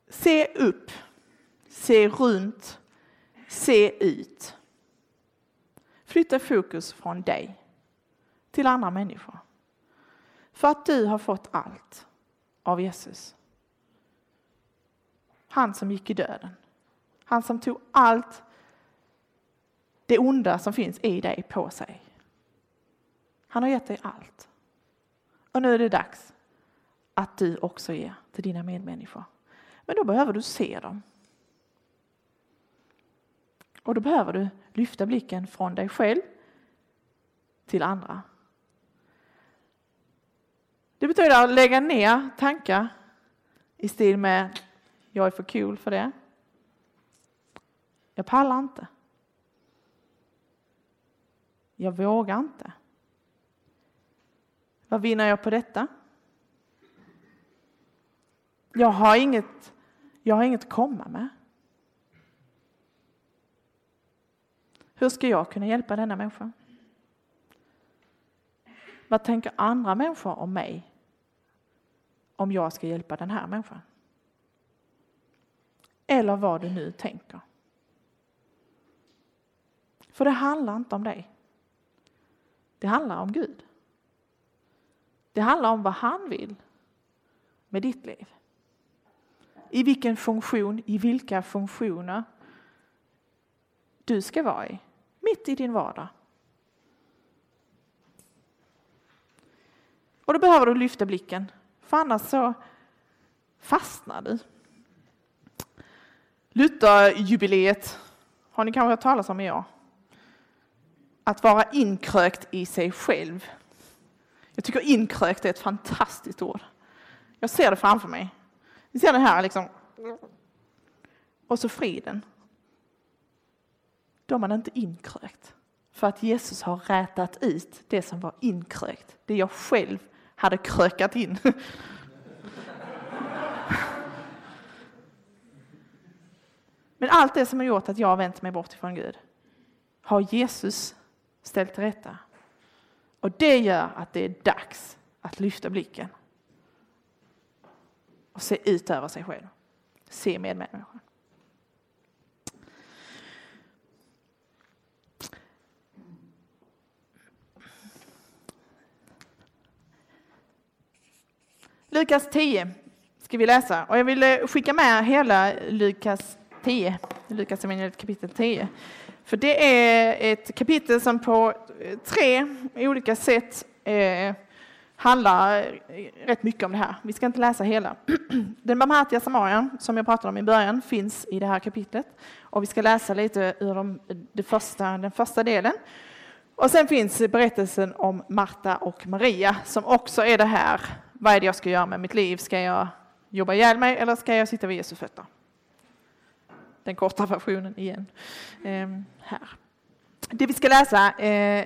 Se upp, se runt, se ut. Flytta fokus från dig till andra människor. För att du har fått allt av Jesus. Han som gick i döden. Han som tog allt det onda som finns i dig på sig. Han har gett dig allt. Och nu är det dags att du också ger till dina medmänniskor. Men då behöver du se dem. Och då behöver du lyfta blicken från dig själv till andra. Det betyder att lägga ner tankar i stil med jag är för cool för det. Jag pallar inte. Jag vågar inte. Vad vinner jag på detta? Jag har inget, jag har inget att komma med. Hur ska jag kunna hjälpa denna människa? Vad tänker andra människor om mig om jag ska hjälpa den här människan? Eller vad du nu tänker. För det handlar inte om dig. Det handlar om Gud. Det handlar om vad han vill med ditt liv. I vilken funktion, i vilka funktioner du ska vara i, mitt i din vardag. Och då behöver du lyfta blicken, för annars så fastnar du. Lutherjubileet har ni kanske hört talas om i år. Att vara inkrökt i sig själv. Jag tycker inkrökt är ett fantastiskt ord. Jag ser det framför mig. Ni ser det här liksom. Och så friden. Då är man inte inkrökt. För att Jesus har rätat ut det som var inkrökt. Det jag själv hade krökat in. Men allt det som har gjort att jag har vänt mig bort ifrån Gud har Jesus ställt till rätta. Och det gör att det är dags att lyfta blicken och se ut över sig själv. Se medmänniskan. Lukas 10 ska vi läsa och jag vill eh, skicka med hela Lukas 10, Lukas kapitel 10. För det är ett kapitel som på eh, tre olika sätt eh, handlar eh, rätt mycket om det här. Vi ska inte läsa hela. Den barmhärtiga samarien, som jag pratade om i början, finns i det här kapitlet. Och vi ska läsa lite ur de, de första, den första delen. Och sen finns berättelsen om Marta och Maria, som också är det här. Vad är det jag ska göra med mitt liv? Ska jag jobba ihjäl mig eller ska jag sitta vid Jesu fötter? Den korta versionen igen. Ehm, här. Det vi ska läsa eh,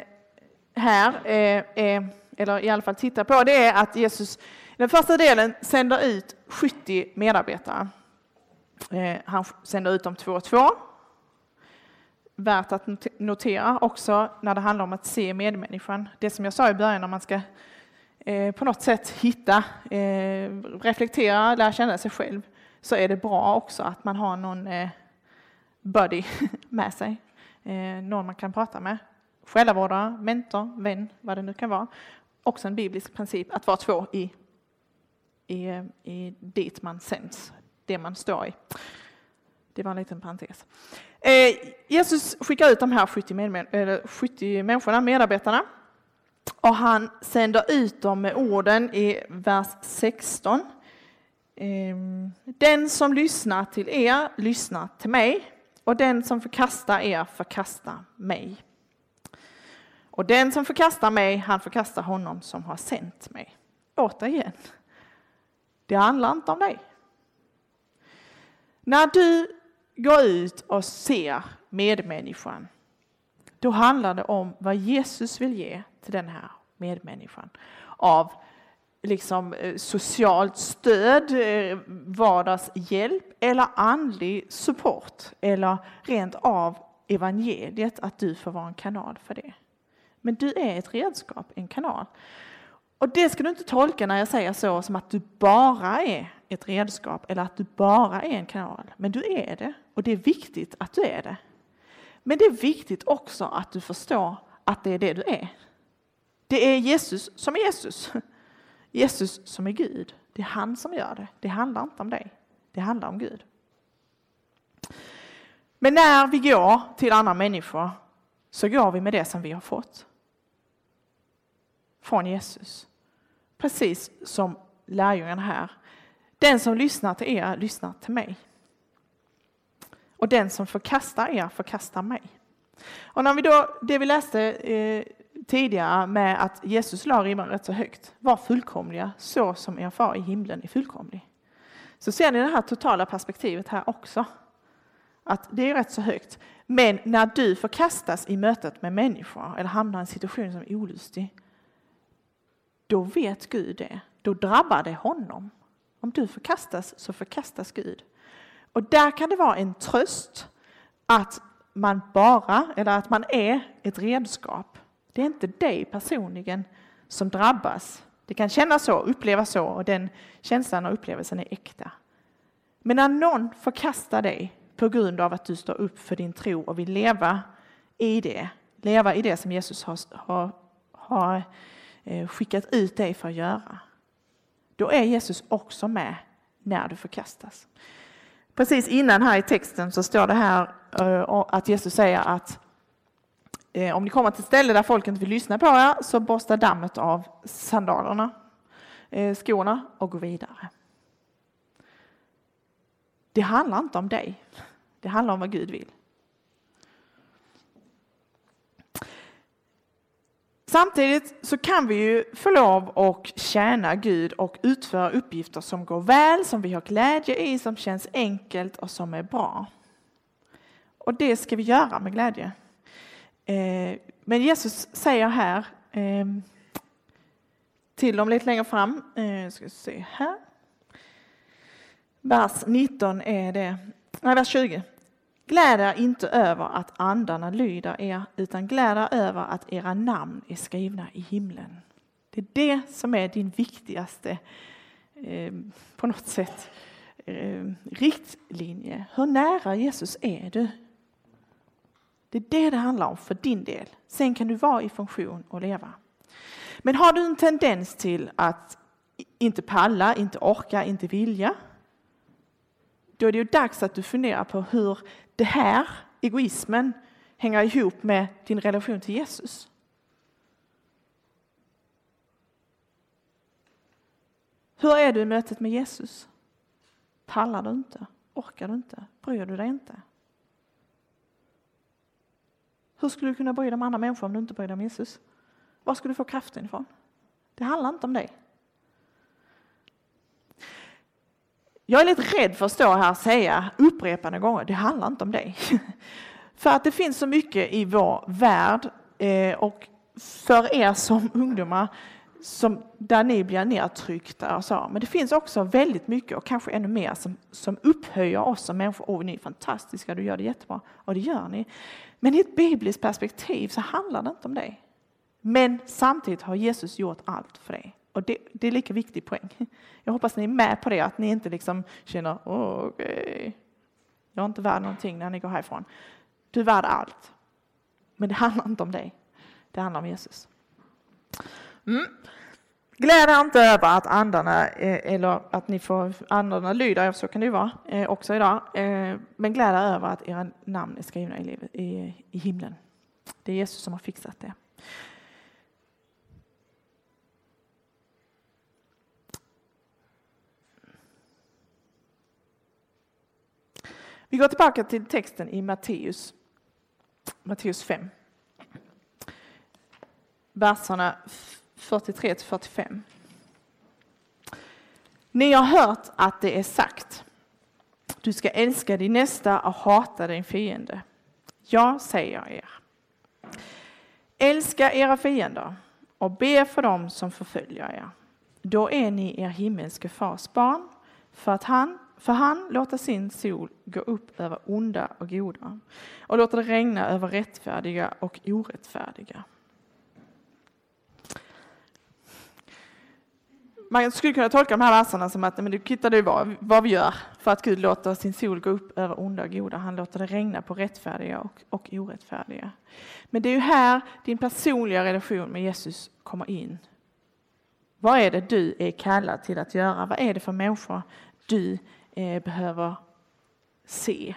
här, eh, eller i alla fall titta på, det är att Jesus den första delen sänder ut 70 medarbetare. Eh, han sänder ut dem två och två. Värt att notera också när det handlar om att se medmänniskan. Det som jag sa i början, när man ska eh, på något sätt hitta, eh, reflektera, lära känna sig själv, så är det bra också att man har någon eh, buddy med sig. Eh, någon man kan prata med. Själavårdare, mentor, vän, vad det nu kan vara. Också en biblisk princip att vara två i, i, eh, i dit man sänds, det man står i. Det var en liten parentes. Eh, Jesus skickar ut de här 70, med, 70 människorna, medarbetarna. Och han sänder ut dem med orden i vers 16. Ehm, den som lyssnar till er lyssnar till mig och den som förkastar er förkastar mig. Och den som förkastar mig, han förkastar honom som har sänt mig. Återigen, det handlar inte om dig. När du går ut och ser medmänniskan, då handlar det om vad Jesus vill ge till den här medmänniskan. Av liksom eh, socialt stöd, eh, vardagshjälp eller andlig support eller rent av evangeliet, att du får vara en kanal för det. Men du är ett redskap, en kanal. Och det ska du inte tolka när jag säger så som att du bara är ett redskap eller att du bara är en kanal. Men du är det och det är viktigt att du är det. Men det är viktigt också att du förstår att det är det du är. Det är Jesus som är Jesus. Jesus som är Gud. Det är han som gör det. Det handlar inte om dig. Det handlar om Gud. Men när vi går till andra människor så går vi med det som vi har fått. Från Jesus. Precis som lärjungen här. Den som lyssnar till er lyssnar till mig. Och den som förkastar er förkastar mig. Och när vi då, det vi läste eh, tidigare med att Jesus la ribban rätt så högt, var fullkomliga så som er far i himlen är fullkomlig. Så ser ni det här totala perspektivet här också. Att det är rätt så högt. Men när du förkastas i mötet med människor eller hamnar i en situation som är olustig, då vet Gud det. Då drabbar det honom. Om du förkastas så förkastas Gud. Och där kan det vara en tröst att man bara, eller att man är ett redskap. Det är inte dig personligen som drabbas. Det kan kännas så, upplevas så och den känslan och upplevelsen är äkta. Men när någon förkastar dig på grund av att du står upp för din tro och vill leva i det, leva i det som Jesus har, har, har eh, skickat ut dig för att göra. Då är Jesus också med när du förkastas. Precis innan här i texten så står det här eh, att Jesus säger att eh, om ni kommer till ett ställe där folk inte vill lyssna på er så borsta dammet av sandalerna, eh, skorna och gå vidare. Det handlar inte om dig. Det handlar om vad Gud vill. Samtidigt så kan vi ju få lov att tjäna Gud och utföra uppgifter som går väl, som vi har glädje i, som känns enkelt och som är bra. Och det ska vi göra med glädje. Eh, men Jesus säger här ehm, till dem lite längre fram, eh, ska se här. Vers 19 är det, nej vers 20. Gläd er inte över att andarna lyder er, utan gläd er över att era namn är skrivna i himlen. Det är det som är din viktigaste, eh, på något sätt, eh, riktlinje. Hur nära Jesus är du? Det är det det handlar om för din del. Sen kan du vara i funktion och leva. Men har du en tendens till att inte palla, inte orka, inte vilja, då är det ju dags att du funderar på hur det här, egoismen, hänger ihop med din relation till Jesus. Hur är du i mötet med Jesus? Pallar du inte? Orkar du inte? Bryr du dig inte? Hur skulle du kunna bry dig om andra människor om du inte bryr dig om Jesus? Var skulle du få kraften ifrån? Det handlar inte om dig. Jag är lite rädd för att stå här och säga upprepade gånger, det handlar inte om dig. För att det finns så mycket i vår värld eh, och för er som ungdomar som, där ni blir nedtryckta och så. Men det finns också väldigt mycket och kanske ännu mer som, som upphöjer oss som människor. Åh, ni är fantastiska, du gör det jättebra. Och det gör ni. Men i ett bibliskt perspektiv så handlar det inte om dig. Men samtidigt har Jesus gjort allt för dig. Och det, det är lika viktig poäng. Jag hoppas ni är med på det, att ni inte liksom känner att okay. jag är inte värd någonting när ni går härifrån. Du är värd allt. Men det handlar inte om dig. Det handlar om Jesus. Mm. Gläd er inte över att andarna, eh, eller att ni får andarna lyder, så kan det ju vara eh, också idag. Eh, men gläd er över att era namn är skrivna i, livet, i, i himlen. Det är Jesus som har fixat det. Vi går tillbaka till texten i Matteus, Matteus 5. Verserna 43 till 45. Ni har hört att det är sagt, du ska älska din nästa och hata din fiende. Jag säger er, älska era fiender och be för dem som förföljer er. Då är ni er himmelske fars barn, för att han för han låter sin sol gå upp över onda och goda och låter det regna över rättfärdiga och orättfärdiga. Man skulle kunna tolka de här verserna som att men du tittar du vad, vad vi gör för att Gud låter sin sol gå upp över onda och goda. Han låter det regna på rättfärdiga och, och orättfärdiga. Men det är ju här din personliga relation med Jesus kommer in. Vad är det du är kallad till att göra? Vad är det för människor du eh, behöver se?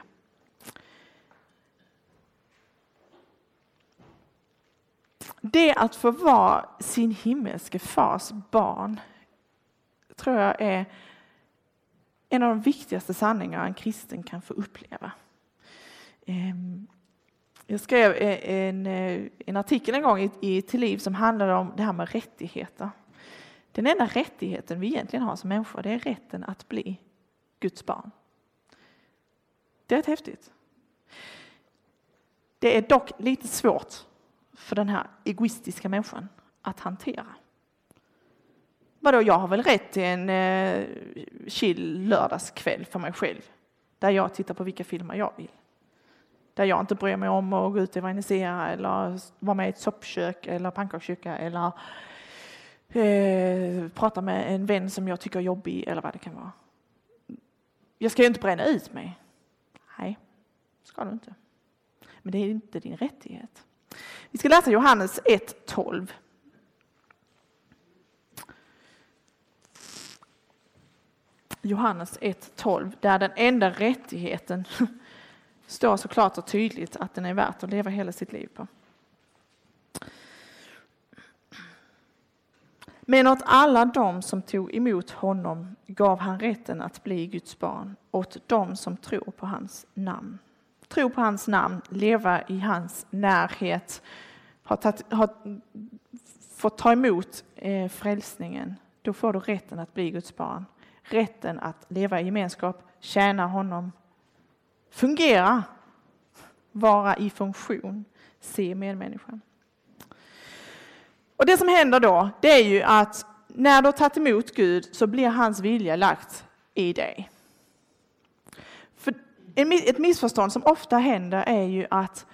Det att få vara sin himmelske fars barn tror jag är en av de viktigaste sanningar en kristen kan få uppleva. Ehm, jag skrev e-, en, eh, en artikel en gång i, i Till liv som handlade om det här med rättigheter. Den enda rättigheten vi egentligen har som människor det är rätten att bli Guds barn. Det är rätt häftigt. Det är dock lite svårt för den här egoistiska människan att hantera. Vadå, jag har väl rätt till en eh, chill lördagskväll för mig själv. Där jag tittar på vilka filmer jag vill. Där jag inte bryr mig om att gå ut och evangelisera eller vara med i ett soppkök eller pannkakskyrka eller eh, prata med en vän som jag tycker är jobbig eller vad det kan vara. Jag ska ju inte bränna ut mig. Nej, ska du inte. Men det är inte din rättighet. Vi ska läsa Johannes 1.12. Johannes 1.12, där den enda rättigheten står så klart och tydligt att den är värt att leva hela sitt liv på. Men åt alla dem som tog emot honom gav han rätten att bli Guds barn, åt dem som tror på hans namn. Tro på hans namn, leva i hans närhet, har, tatt, har fått ta emot eh, frälsningen, då får du rätten att bli Guds barn rätten att leva i gemenskap, tjäna honom, fungera, vara i funktion, se medmänniskan. Och det som händer då, det är ju att när du har tagit emot Gud så blir hans vilja lagt i dig. För ett missförstånd som ofta händer är ju att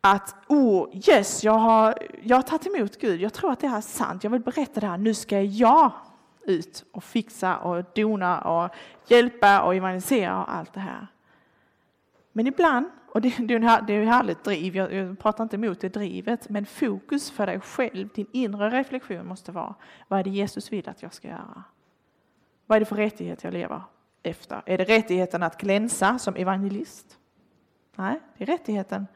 att oh yes, jag har, jag har tagit emot Gud, jag tror att det här är sant, jag vill berätta det här, nu ska jag ut och fixa och dona och hjälpa och evangelisera och allt det här. Men ibland, och det, det är ju härligt driv, jag, jag pratar inte emot det drivet, men fokus för dig själv, din inre reflektion måste vara, vad är det Jesus vill att jag ska göra? Vad är det för rättighet jag lever efter? Är det rättigheten att glänsa som evangelist? Nej, det är rättigheten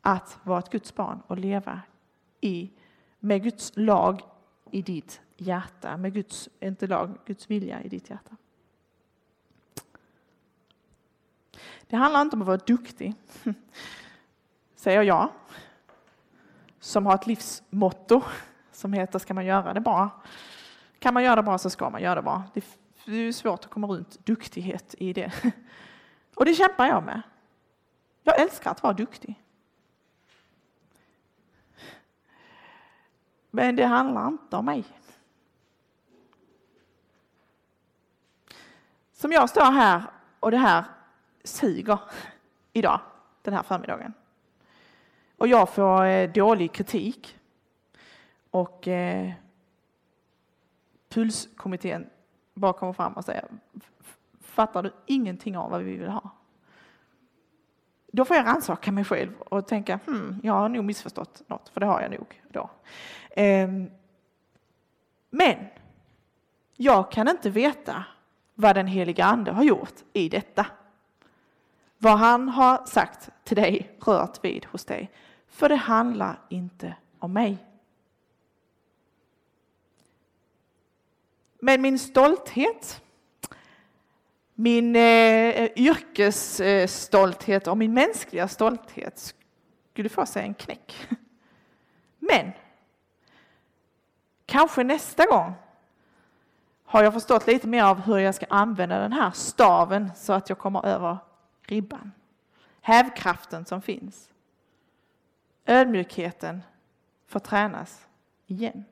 att vara ett Guds barn och leva i, med Guds lag i ditt hjärta, med Guds, inte lag, Guds vilja i ditt hjärta. Det handlar inte om att vara duktig, säger jag, som har ett livsmotto som heter ska man göra det bra. Kan man göra det bra så ska man göra det bra. Det är svårt att komma runt duktighet i det. Och det kämpar jag med. Jag älskar att vara duktig. Men det handlar inte om mig. Som jag står här och det här suger idag, den här förmiddagen. Och jag får eh, dålig kritik. Och eh, Pulskommittén bara kommer fram och säger Fattar du ingenting av vad vi vill ha? Då får jag rannsaka mig själv och tänka hmm, jag har nog missförstått något, för det har jag nog då. Eh, men jag kan inte veta vad den heliga Ande har gjort i detta. Vad han har sagt till dig, rört vid hos dig. För det handlar inte om mig. Men min stolthet, min eh, yrkesstolthet och min mänskliga stolthet skulle få sig en knäck. Men kanske nästa gång har jag förstått lite mer av hur jag ska använda den här staven så att jag kommer över ribban. Hävkraften som finns. Ödmjukheten får tränas igen.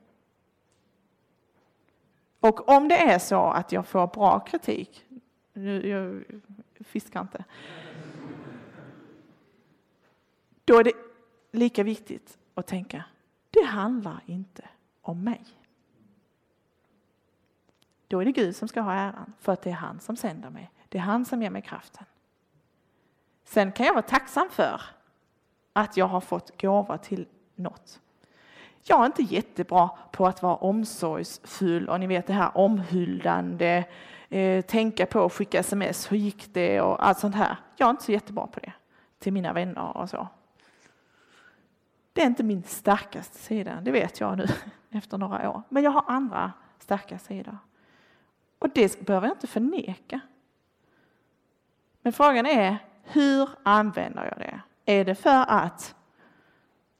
Och om det är så att jag får bra kritik, nu, jag fiskar inte, då är det lika viktigt att tänka, det handlar inte om mig då är det Gud som ska ha äran, för att det är han som sänder mig. Det är han som ger mig kraften. Sen kan jag vara tacksam för att jag har fått gåva till något. Jag är inte jättebra på att vara omsorgsfull och ni vet det här omhuldande, eh, tänka på att skicka sms, hur gick det och allt sånt här. Jag är inte så jättebra på det till mina vänner och så. Det är inte min starkaste sida, det vet jag nu efter några år. Men jag har andra starka sidor. Och det behöver jag inte förneka. Men frågan är, hur använder jag det? Är det för att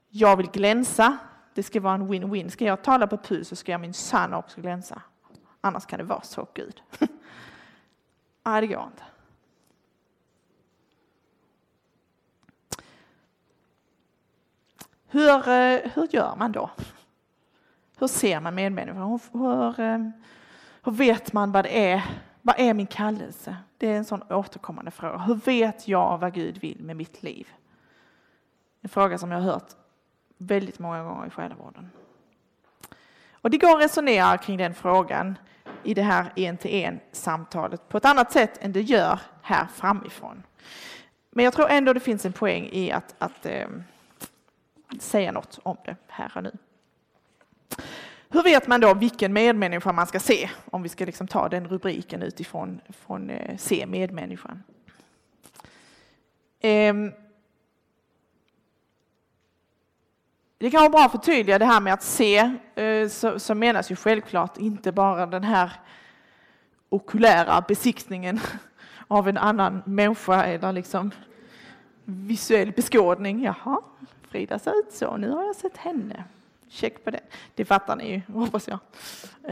jag vill glänsa? Det ska vara en win-win. Ska jag tala på PU så ska jag min sanna också glänsa. Annars kan det vara så, Gud. Nej, det går inte. Hur, eh, hur gör man då? Hur ser man medmänniskan? Hur, hur, eh, hur vet man vad det är? Vad är min kallelse? Det är en sån återkommande fråga. Hur vet jag vad Gud vill med mitt liv? En fråga som jag har hört väldigt många gånger i själavården. Och det går att resonera kring den frågan i det här en-till-en samtalet på ett annat sätt än det gör här framifrån. Men jag tror ändå det finns en poäng i att, att eh, säga något om det här och nu. Hur vet man då vilken medmänniska man ska se? Om vi ska liksom ta den rubriken utifrån från, eh, se medmänniskan. Eh, det kan vara bra att förtydliga det här med att se, eh, så, så menas ju självklart inte bara den här okulära besiktningen av en annan människa eller liksom visuell beskådning. Jaha, Frida ser ut så, nu har jag sett henne. Check på det. Det fattar ni ju, hoppas jag.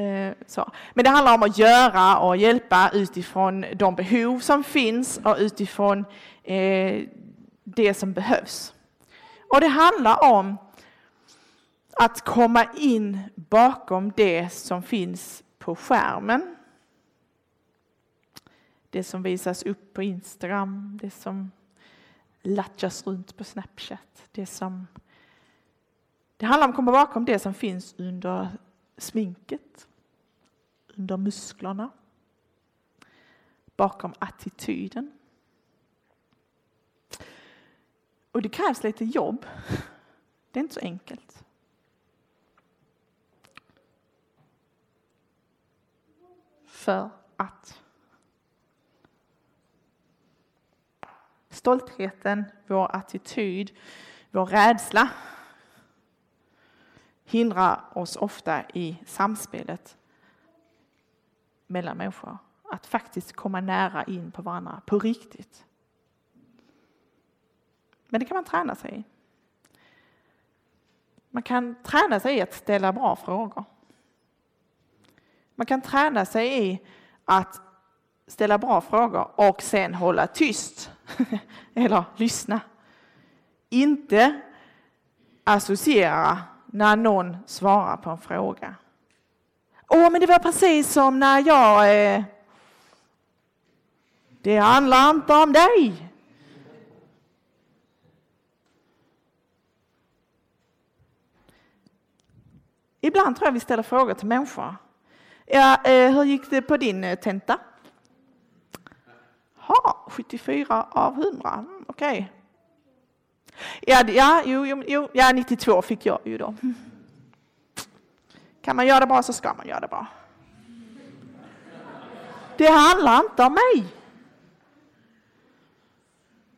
Eh, så. Men det handlar om att göra och hjälpa utifrån de behov som finns och utifrån eh, det som behövs. Och det handlar om att komma in bakom det som finns på skärmen. Det som visas upp på Instagram, det som latchas runt på Snapchat, det som det handlar om att komma bakom det som finns under sminket, under musklerna, bakom attityden. Och det krävs lite jobb. Det är inte så enkelt. För att stoltheten, vår attityd, vår rädsla hindrar oss ofta i samspelet mellan människor. Att faktiskt komma nära in på varandra på riktigt. Men det kan man träna sig i. Man kan träna sig i att ställa bra frågor. Man kan träna sig i att ställa bra frågor och sen hålla tyst. Eller lyssna. Inte associera när någon svarar på en fråga. Åh, men det var precis som när jag... Eh, det handlar inte om dig. Ibland tror jag vi ställer frågor till människor. Ja, eh, hur gick det på din eh, tenta? Ha, 74 av 100, mm, okej. Okay. Ja, ja, jo, jo, jo, ja, 92 fick jag ju då. Kan man göra det bra så ska man göra det bra. Det handlar inte om mig.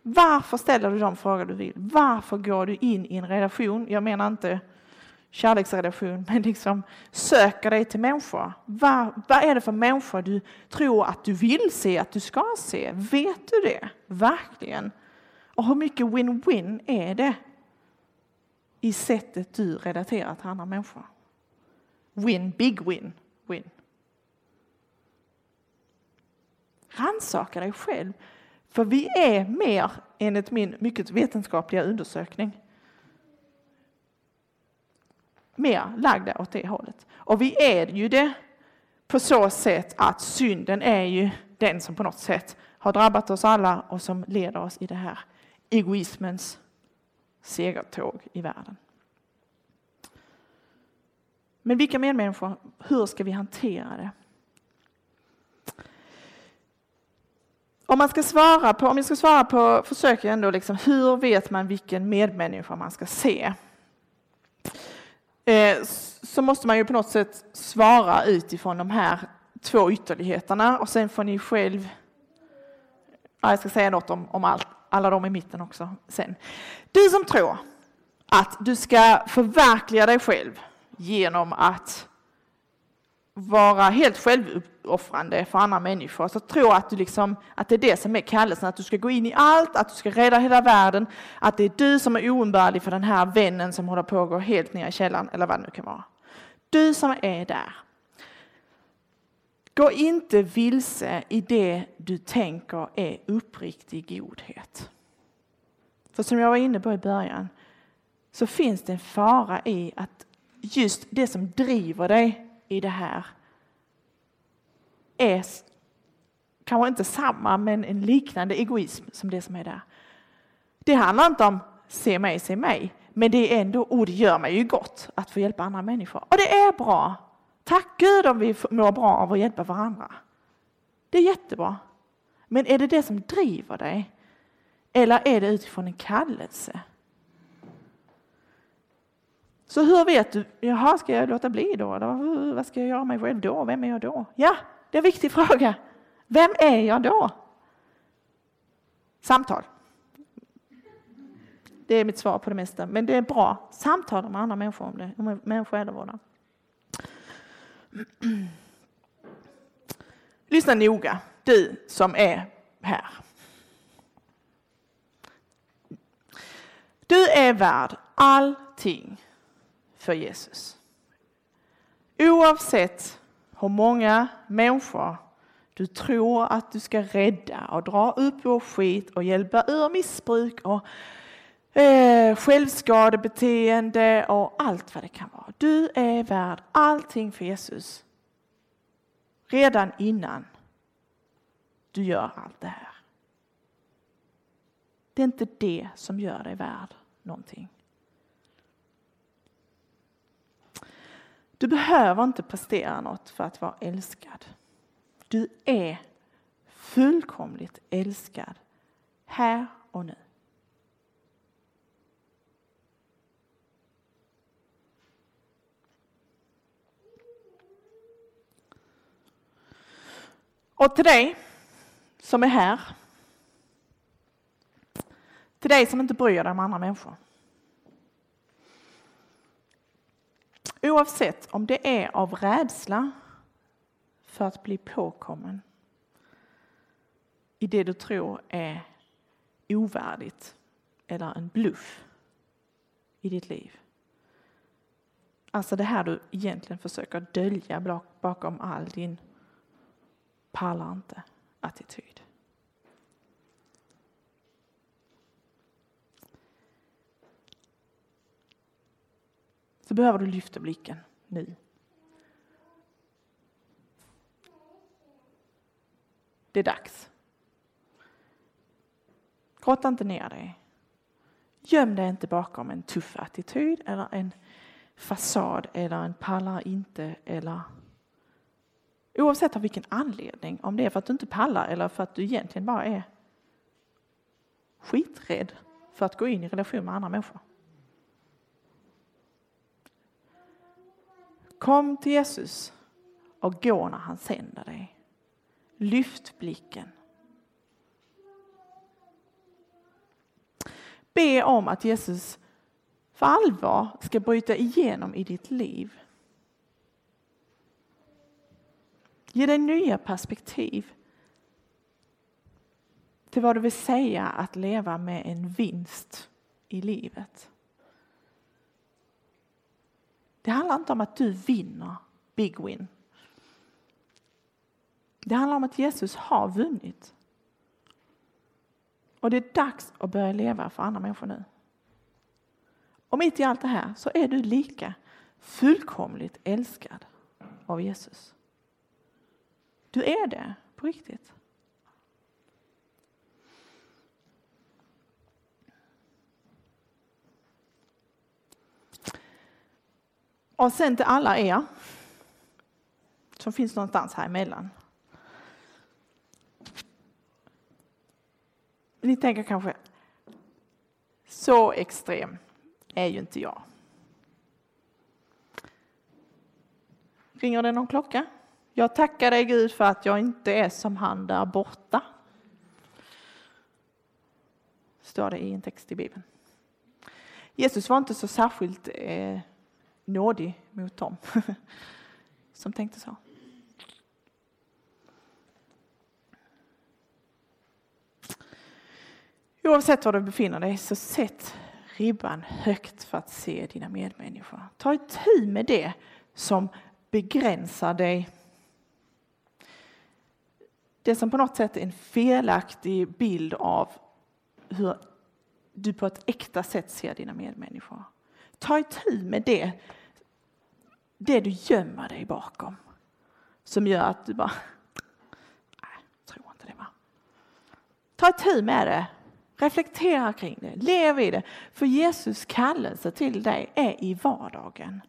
Varför ställer du de frågor du vill? Varför går du in i en relation? Jag menar inte kärleksrelation, men liksom söker dig till människor. Vad, vad är det för människor du tror att du vill se, att du ska se? Vet du det verkligen? Och hur mycket win-win är det i sättet du relaterar till andra människor? Win, big win, win. Rannsaka dig själv. För vi är mer, enligt min mycket vetenskapliga undersökning, mer lagda åt det hållet. Och vi är ju det på så sätt att synden är ju den som på något sätt har drabbat oss alla och som leder oss i det här egoismens segertåg i världen. Men vilka medmänniskor, hur ska vi hantera det? om man ska svara på, om jag ska svara på, försöker jag ändå liksom, hur vet man vilken medmänniska man ska se? Eh, så måste man ju på något sätt svara utifrån de här två ytterligheterna och sen får ni själv, ja, jag ska säga något om, om allt, alla de i mitten också sen. Du som tror att du ska förverkliga dig själv genom att vara helt självuppoffrande för andra människor. Så tro att, du liksom, att det är det som är kallelsen, att du ska gå in i allt, att du ska rädda hela världen, att det är du som är oumbärlig för den här vännen som håller på att gå helt ner i källaren, eller vad det nu kan vara. Du som är där. Gå inte vilse i det du tänker är uppriktig godhet. För som jag var inne på i början så finns det en fara i att just det som driver dig i det här är kanske inte samma, men en liknande egoism som det som är där. Det handlar inte om se mig, se mig, men det är ändå, och det gör mig ju gott att få hjälpa andra människor. Och det är bra. Tack Gud om vi mår bra av att hjälpa varandra. Det är jättebra. Men är det det som driver dig? Eller är det utifrån en kallelse? Så hur vet du, jaha, ska jag låta bli då? Eller vad ska jag göra mig själv då? Vem är jag då? Ja, det är en viktig fråga. Vem är jag då? Samtal. Det är mitt svar på det mesta, men det är bra. Samtala med andra människor om det, om människoäldrevårdare. Lyssna noga, du som är här. Du är värd allting för Jesus. Oavsett hur många människor du tror att du ska rädda och dra upp ur skit och hjälpa ur missbruk och eh, självskadebeteende och allt vad det kan vara. Du är värd allting för Jesus. Redan innan du gör allt det här. Det är inte det som gör dig värd någonting. Du behöver inte prestera något för att vara älskad. Du är fullkomligt älskad här och nu. Och till dig som är här, till dig som inte bryr dig om andra människor. Oavsett om det är av rädsla för att bli påkommen i det du tror är ovärdigt eller en bluff i ditt liv. Alltså det här du egentligen försöker dölja bakom all din pallar inte-attityd. Så behöver du lyfta blicken nu. Det är dags. Grotta inte ner dig. Göm dig inte bakom en tuff attityd eller en fasad eller en pallar inte eller Oavsett av vilken anledning, om det är för att du inte pallar eller för att du egentligen bara är skiträdd för att gå in i relation med andra människor. Kom till Jesus och gå när han sänder dig. Lyft blicken. Be om att Jesus för allvar ska bryta igenom i ditt liv. Ge dig nya perspektiv till vad det vill säga att leva med en vinst i livet. Det handlar inte om att du vinner big win. Det handlar om att Jesus har vunnit. Och det är dags att börja leva för andra människor nu. Och mitt i allt det här så är du lika fullkomligt älskad av Jesus. Du är det på riktigt. Och sen till alla er som finns någonstans här emellan. Ni tänker kanske, så extrem är ju inte jag. Ringer det någon klocka? Jag tackar dig Gud för att jag inte är som han där borta. Står det i en text i Bibeln. Jesus var inte så särskilt eh, nådig mot dem som tänkte så. Oavsett var du befinner dig så sätt ribban högt för att se dina medmänniskor. Ta itu med det som begränsar dig. Det som på något sätt är en felaktig bild av hur du på ett äkta sätt ser dina medmänniskor. Ta itu med det, det du gömmer dig bakom. Som gör att du bara, nej, tror inte det va. Ta itu med det Reflektera kring det, lev i det. För Jesus kallelse till dig är i vardagen.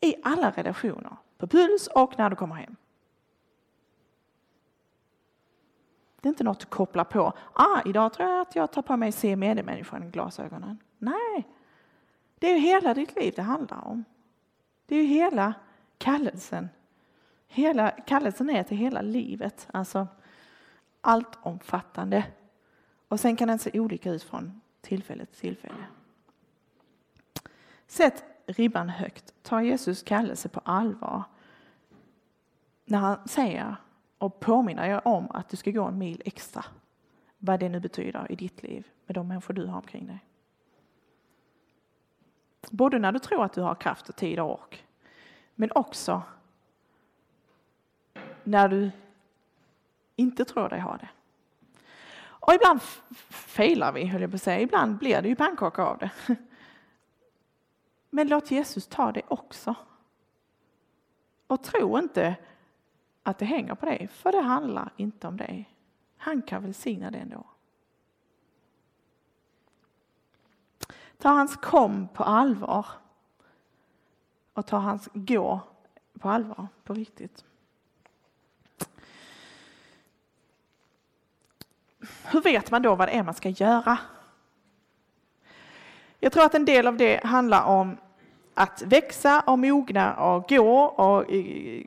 I alla relationer. På puls och när du kommer hem. Det är inte något du kopplar på. Ah, idag tror jag att jag tar på mig se medmänniskan i glasögonen. Nej, det är ju hela ditt liv det handlar om. Det är ju hela kallelsen. Hela, kallelsen är till hela livet, alltså allt omfattande. Och sen kan den se olika ut från tillfälle till tillfälle. Sätt ribban högt. Ta Jesus kallelse på allvar. När han säger och påminna er om att du ska gå en mil extra. Vad det nu betyder i ditt liv med de människor du har omkring dig. Både när du tror att du har kraft och tid och ork. Men också när du inte tror dig ha det. Och ibland failar vi, höll jag på att säga. Ibland blir det ju pannkaka av det. Men låt Jesus ta det också. Och tro inte att det hänger på dig, för det handlar inte om dig. Han kan välsigna det ändå. Ta hans kom på allvar. Och ta hans gå på allvar, på riktigt. hur vet man då vad det är man ska göra? Jag tror att en del av det handlar om att växa och mogna och gå och eh,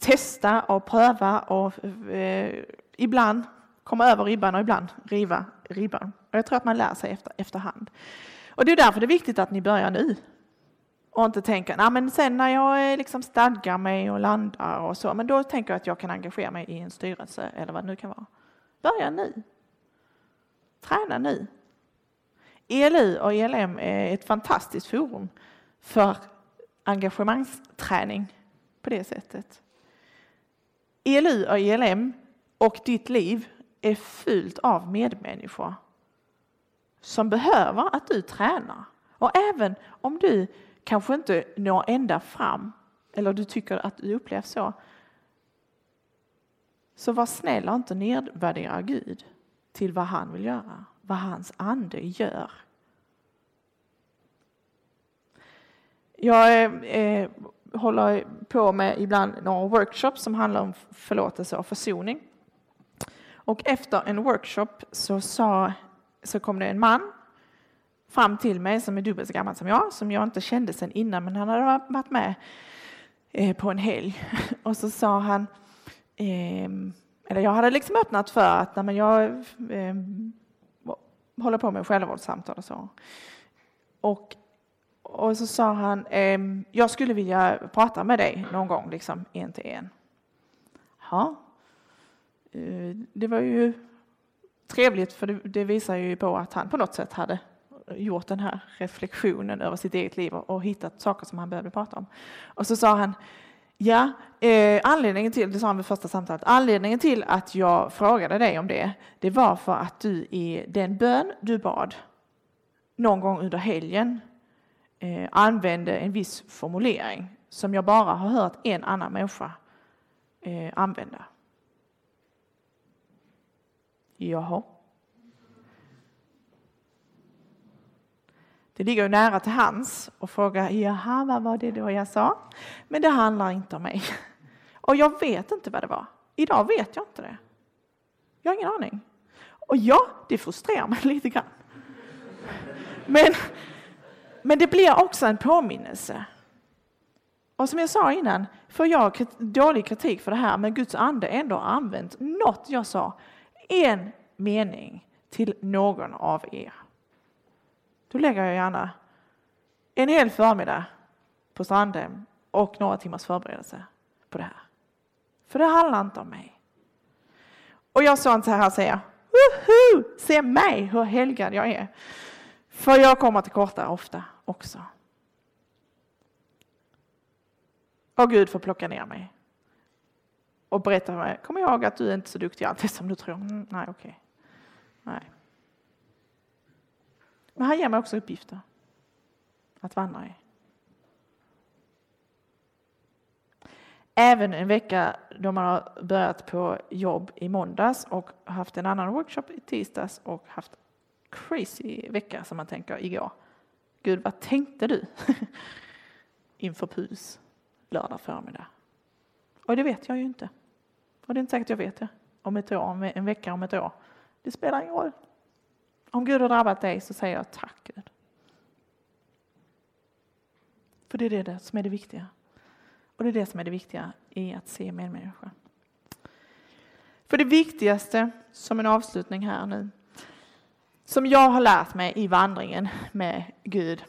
testa och pröva och eh, ibland komma över ribban och ibland riva ribban. Och jag tror att man lär sig efter, efterhand. Och det är därför det är viktigt att ni börjar nu. Och inte tänka, nej men sen när jag eh, liksom stadgar mig och landar och så, men då tänker jag att jag kan engagera mig i en styrelse eller vad det nu kan vara. Börja nu. Träna nu. ELU och ELM är ett fantastiskt forum för engagemangsträning på det sättet. ELU och ELM och ditt liv är fyllt av medmänniskor som behöver att du tränar. Och även om du kanske inte når ända fram eller du tycker att du upplevs så, så var snäll och inte nedvärdera Gud till vad han vill göra, vad hans ande gör. Jag eh, eh håller på med ibland några workshops som handlar om förlåtelse och försoning. Och efter en workshop så, sa, så kom det en man fram till mig som är dubbelt så gammal som jag, som jag inte kände sedan innan, men han hade varit med eh, på en helg. Och så sa han, ehm, eller jag hade liksom öppnat för att nej, men jag ehm, håller på med självvårdssamtal och så. Och, och så sa han, ehm, jag skulle vilja prata med dig någon gång, liksom en till en. Ja, eh, det var ju trevligt för det, det visar ju på att han på något sätt hade gjort den här reflektionen över sitt eget liv och hittat saker som han behövde prata om. Och så sa han, Ja, eh, anledningen till, det sa han vid första samtalet, anledningen till att jag frågade dig om det, det var för att du i den bön du bad någon gång under helgen eh, använde en viss formulering som jag bara har hört en annan människa eh, använda. Jaha. Det ligger ju nära till hands att fråga, jaha, vad var det då jag sa? Men det handlar inte om mig. Och jag vet inte vad det var. Idag vet jag inte det. Jag har ingen aning. Och ja, det frustrerar mig lite grann. Men, men det blir också en påminnelse. Och som jag sa innan, får jag dålig kritik för det här, men Guds ande ändå använt något jag sa, en mening till någon av er. Då lägger jag gärna en hel förmiddag på Strandhem och några timmars förberedelse på det här. För det handlar inte om mig. Och jag sa inte så här säger, Woho! se mig hur helgad jag är. För jag kommer till korta ofta också. Och Gud får plocka ner mig. Och berätta för mig, kom ihåg att du är inte så duktig alltid som du tror. Mm, nej, okej. Okay. Nej. Men han ger mig också uppgifter att vandra i. Även en vecka då man har börjat på jobb i måndags och haft en annan workshop i tisdags och haft crazy vecka som man tänker igår. Gud, vad tänkte du inför PUS lördag förmiddag? Och det vet jag ju inte. Och det är inte säkert jag vet det om ett år, om en vecka, om ett år. Det spelar ingen roll. Om Gud har drabbat dig så säger jag tack Gud. För det är det som är det viktiga. Och det är det som är det viktiga i att se medmänniska. För det viktigaste, som en avslutning här nu, som jag har lärt mig i vandringen med Gud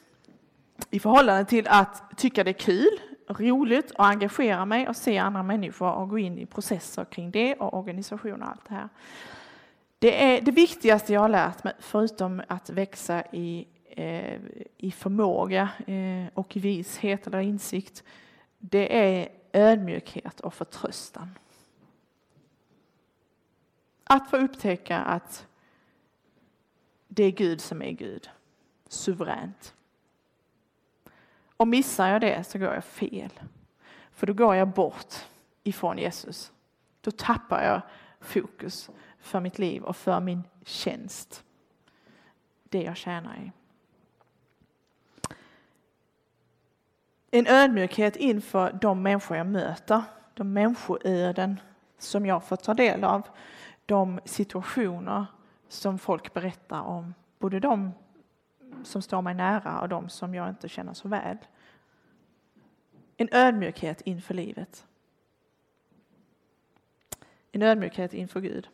i förhållande till att tycka det är kul, roligt och engagera mig och se andra människor och gå in i processer kring det och organisation och allt det här. Det är det viktigaste jag har lärt mig, förutom att växa i, eh, i förmåga eh, och i vishet eller insikt, det är ödmjukhet och förtröstan. Att få upptäcka att det är Gud som är Gud, suveränt. Och missar jag det så går jag fel. För då går jag bort ifrån Jesus. Då tappar jag fokus för mitt liv och för min tjänst. Det jag tjänar i. En ödmjukhet inför de människor jag möter, de människoöden som jag får ta del av, de situationer som folk berättar om, både de som står mig nära och de som jag inte känner så väl. En ödmjukhet inför livet. En ödmjukhet inför Gud.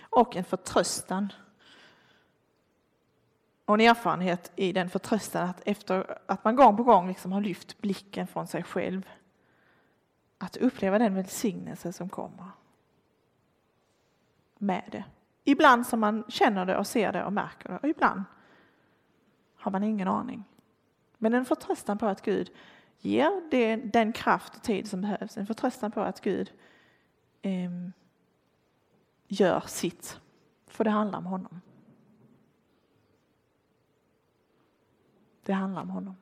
Och en förtröstan. Och en erfarenhet i den förtröstan att efter att man gång på gång liksom har lyft blicken från sig själv, att uppleva den välsignelse som kommer med det. Ibland som man känner det och ser det och märker det och ibland har man ingen aning. Men en förtröstan på att Gud ger det, den kraft och tid som behövs. En förtröstan på att Gud eh, gör sitt. För det handlar om honom. Det handlar om honom.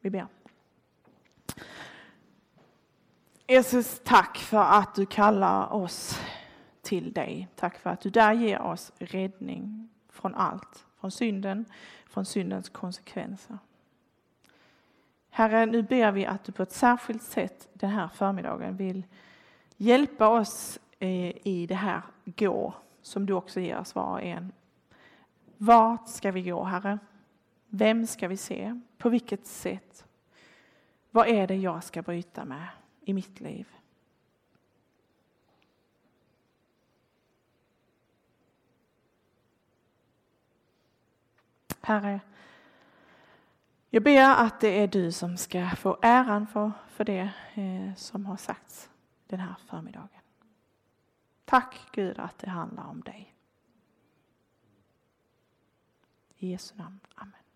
Vi ber. Jesus, tack för att du kallar oss till dig. Tack för att du där ger oss räddning från allt, från synden, från syndens konsekvenser. Herre, nu ber vi att du på ett särskilt sätt den här förmiddagen vill hjälpa oss eh, i det här gå som du också ger oss var och en. Vart ska vi gå, Herre? Vem ska vi se? På vilket sätt? Vad är det jag ska bryta med i mitt liv? Herre, jag ber att det är du som ska få äran för, för det eh, som har sagts den här förmiddagen. Tack Gud att det handlar om dig. I Jesu namn. Amen.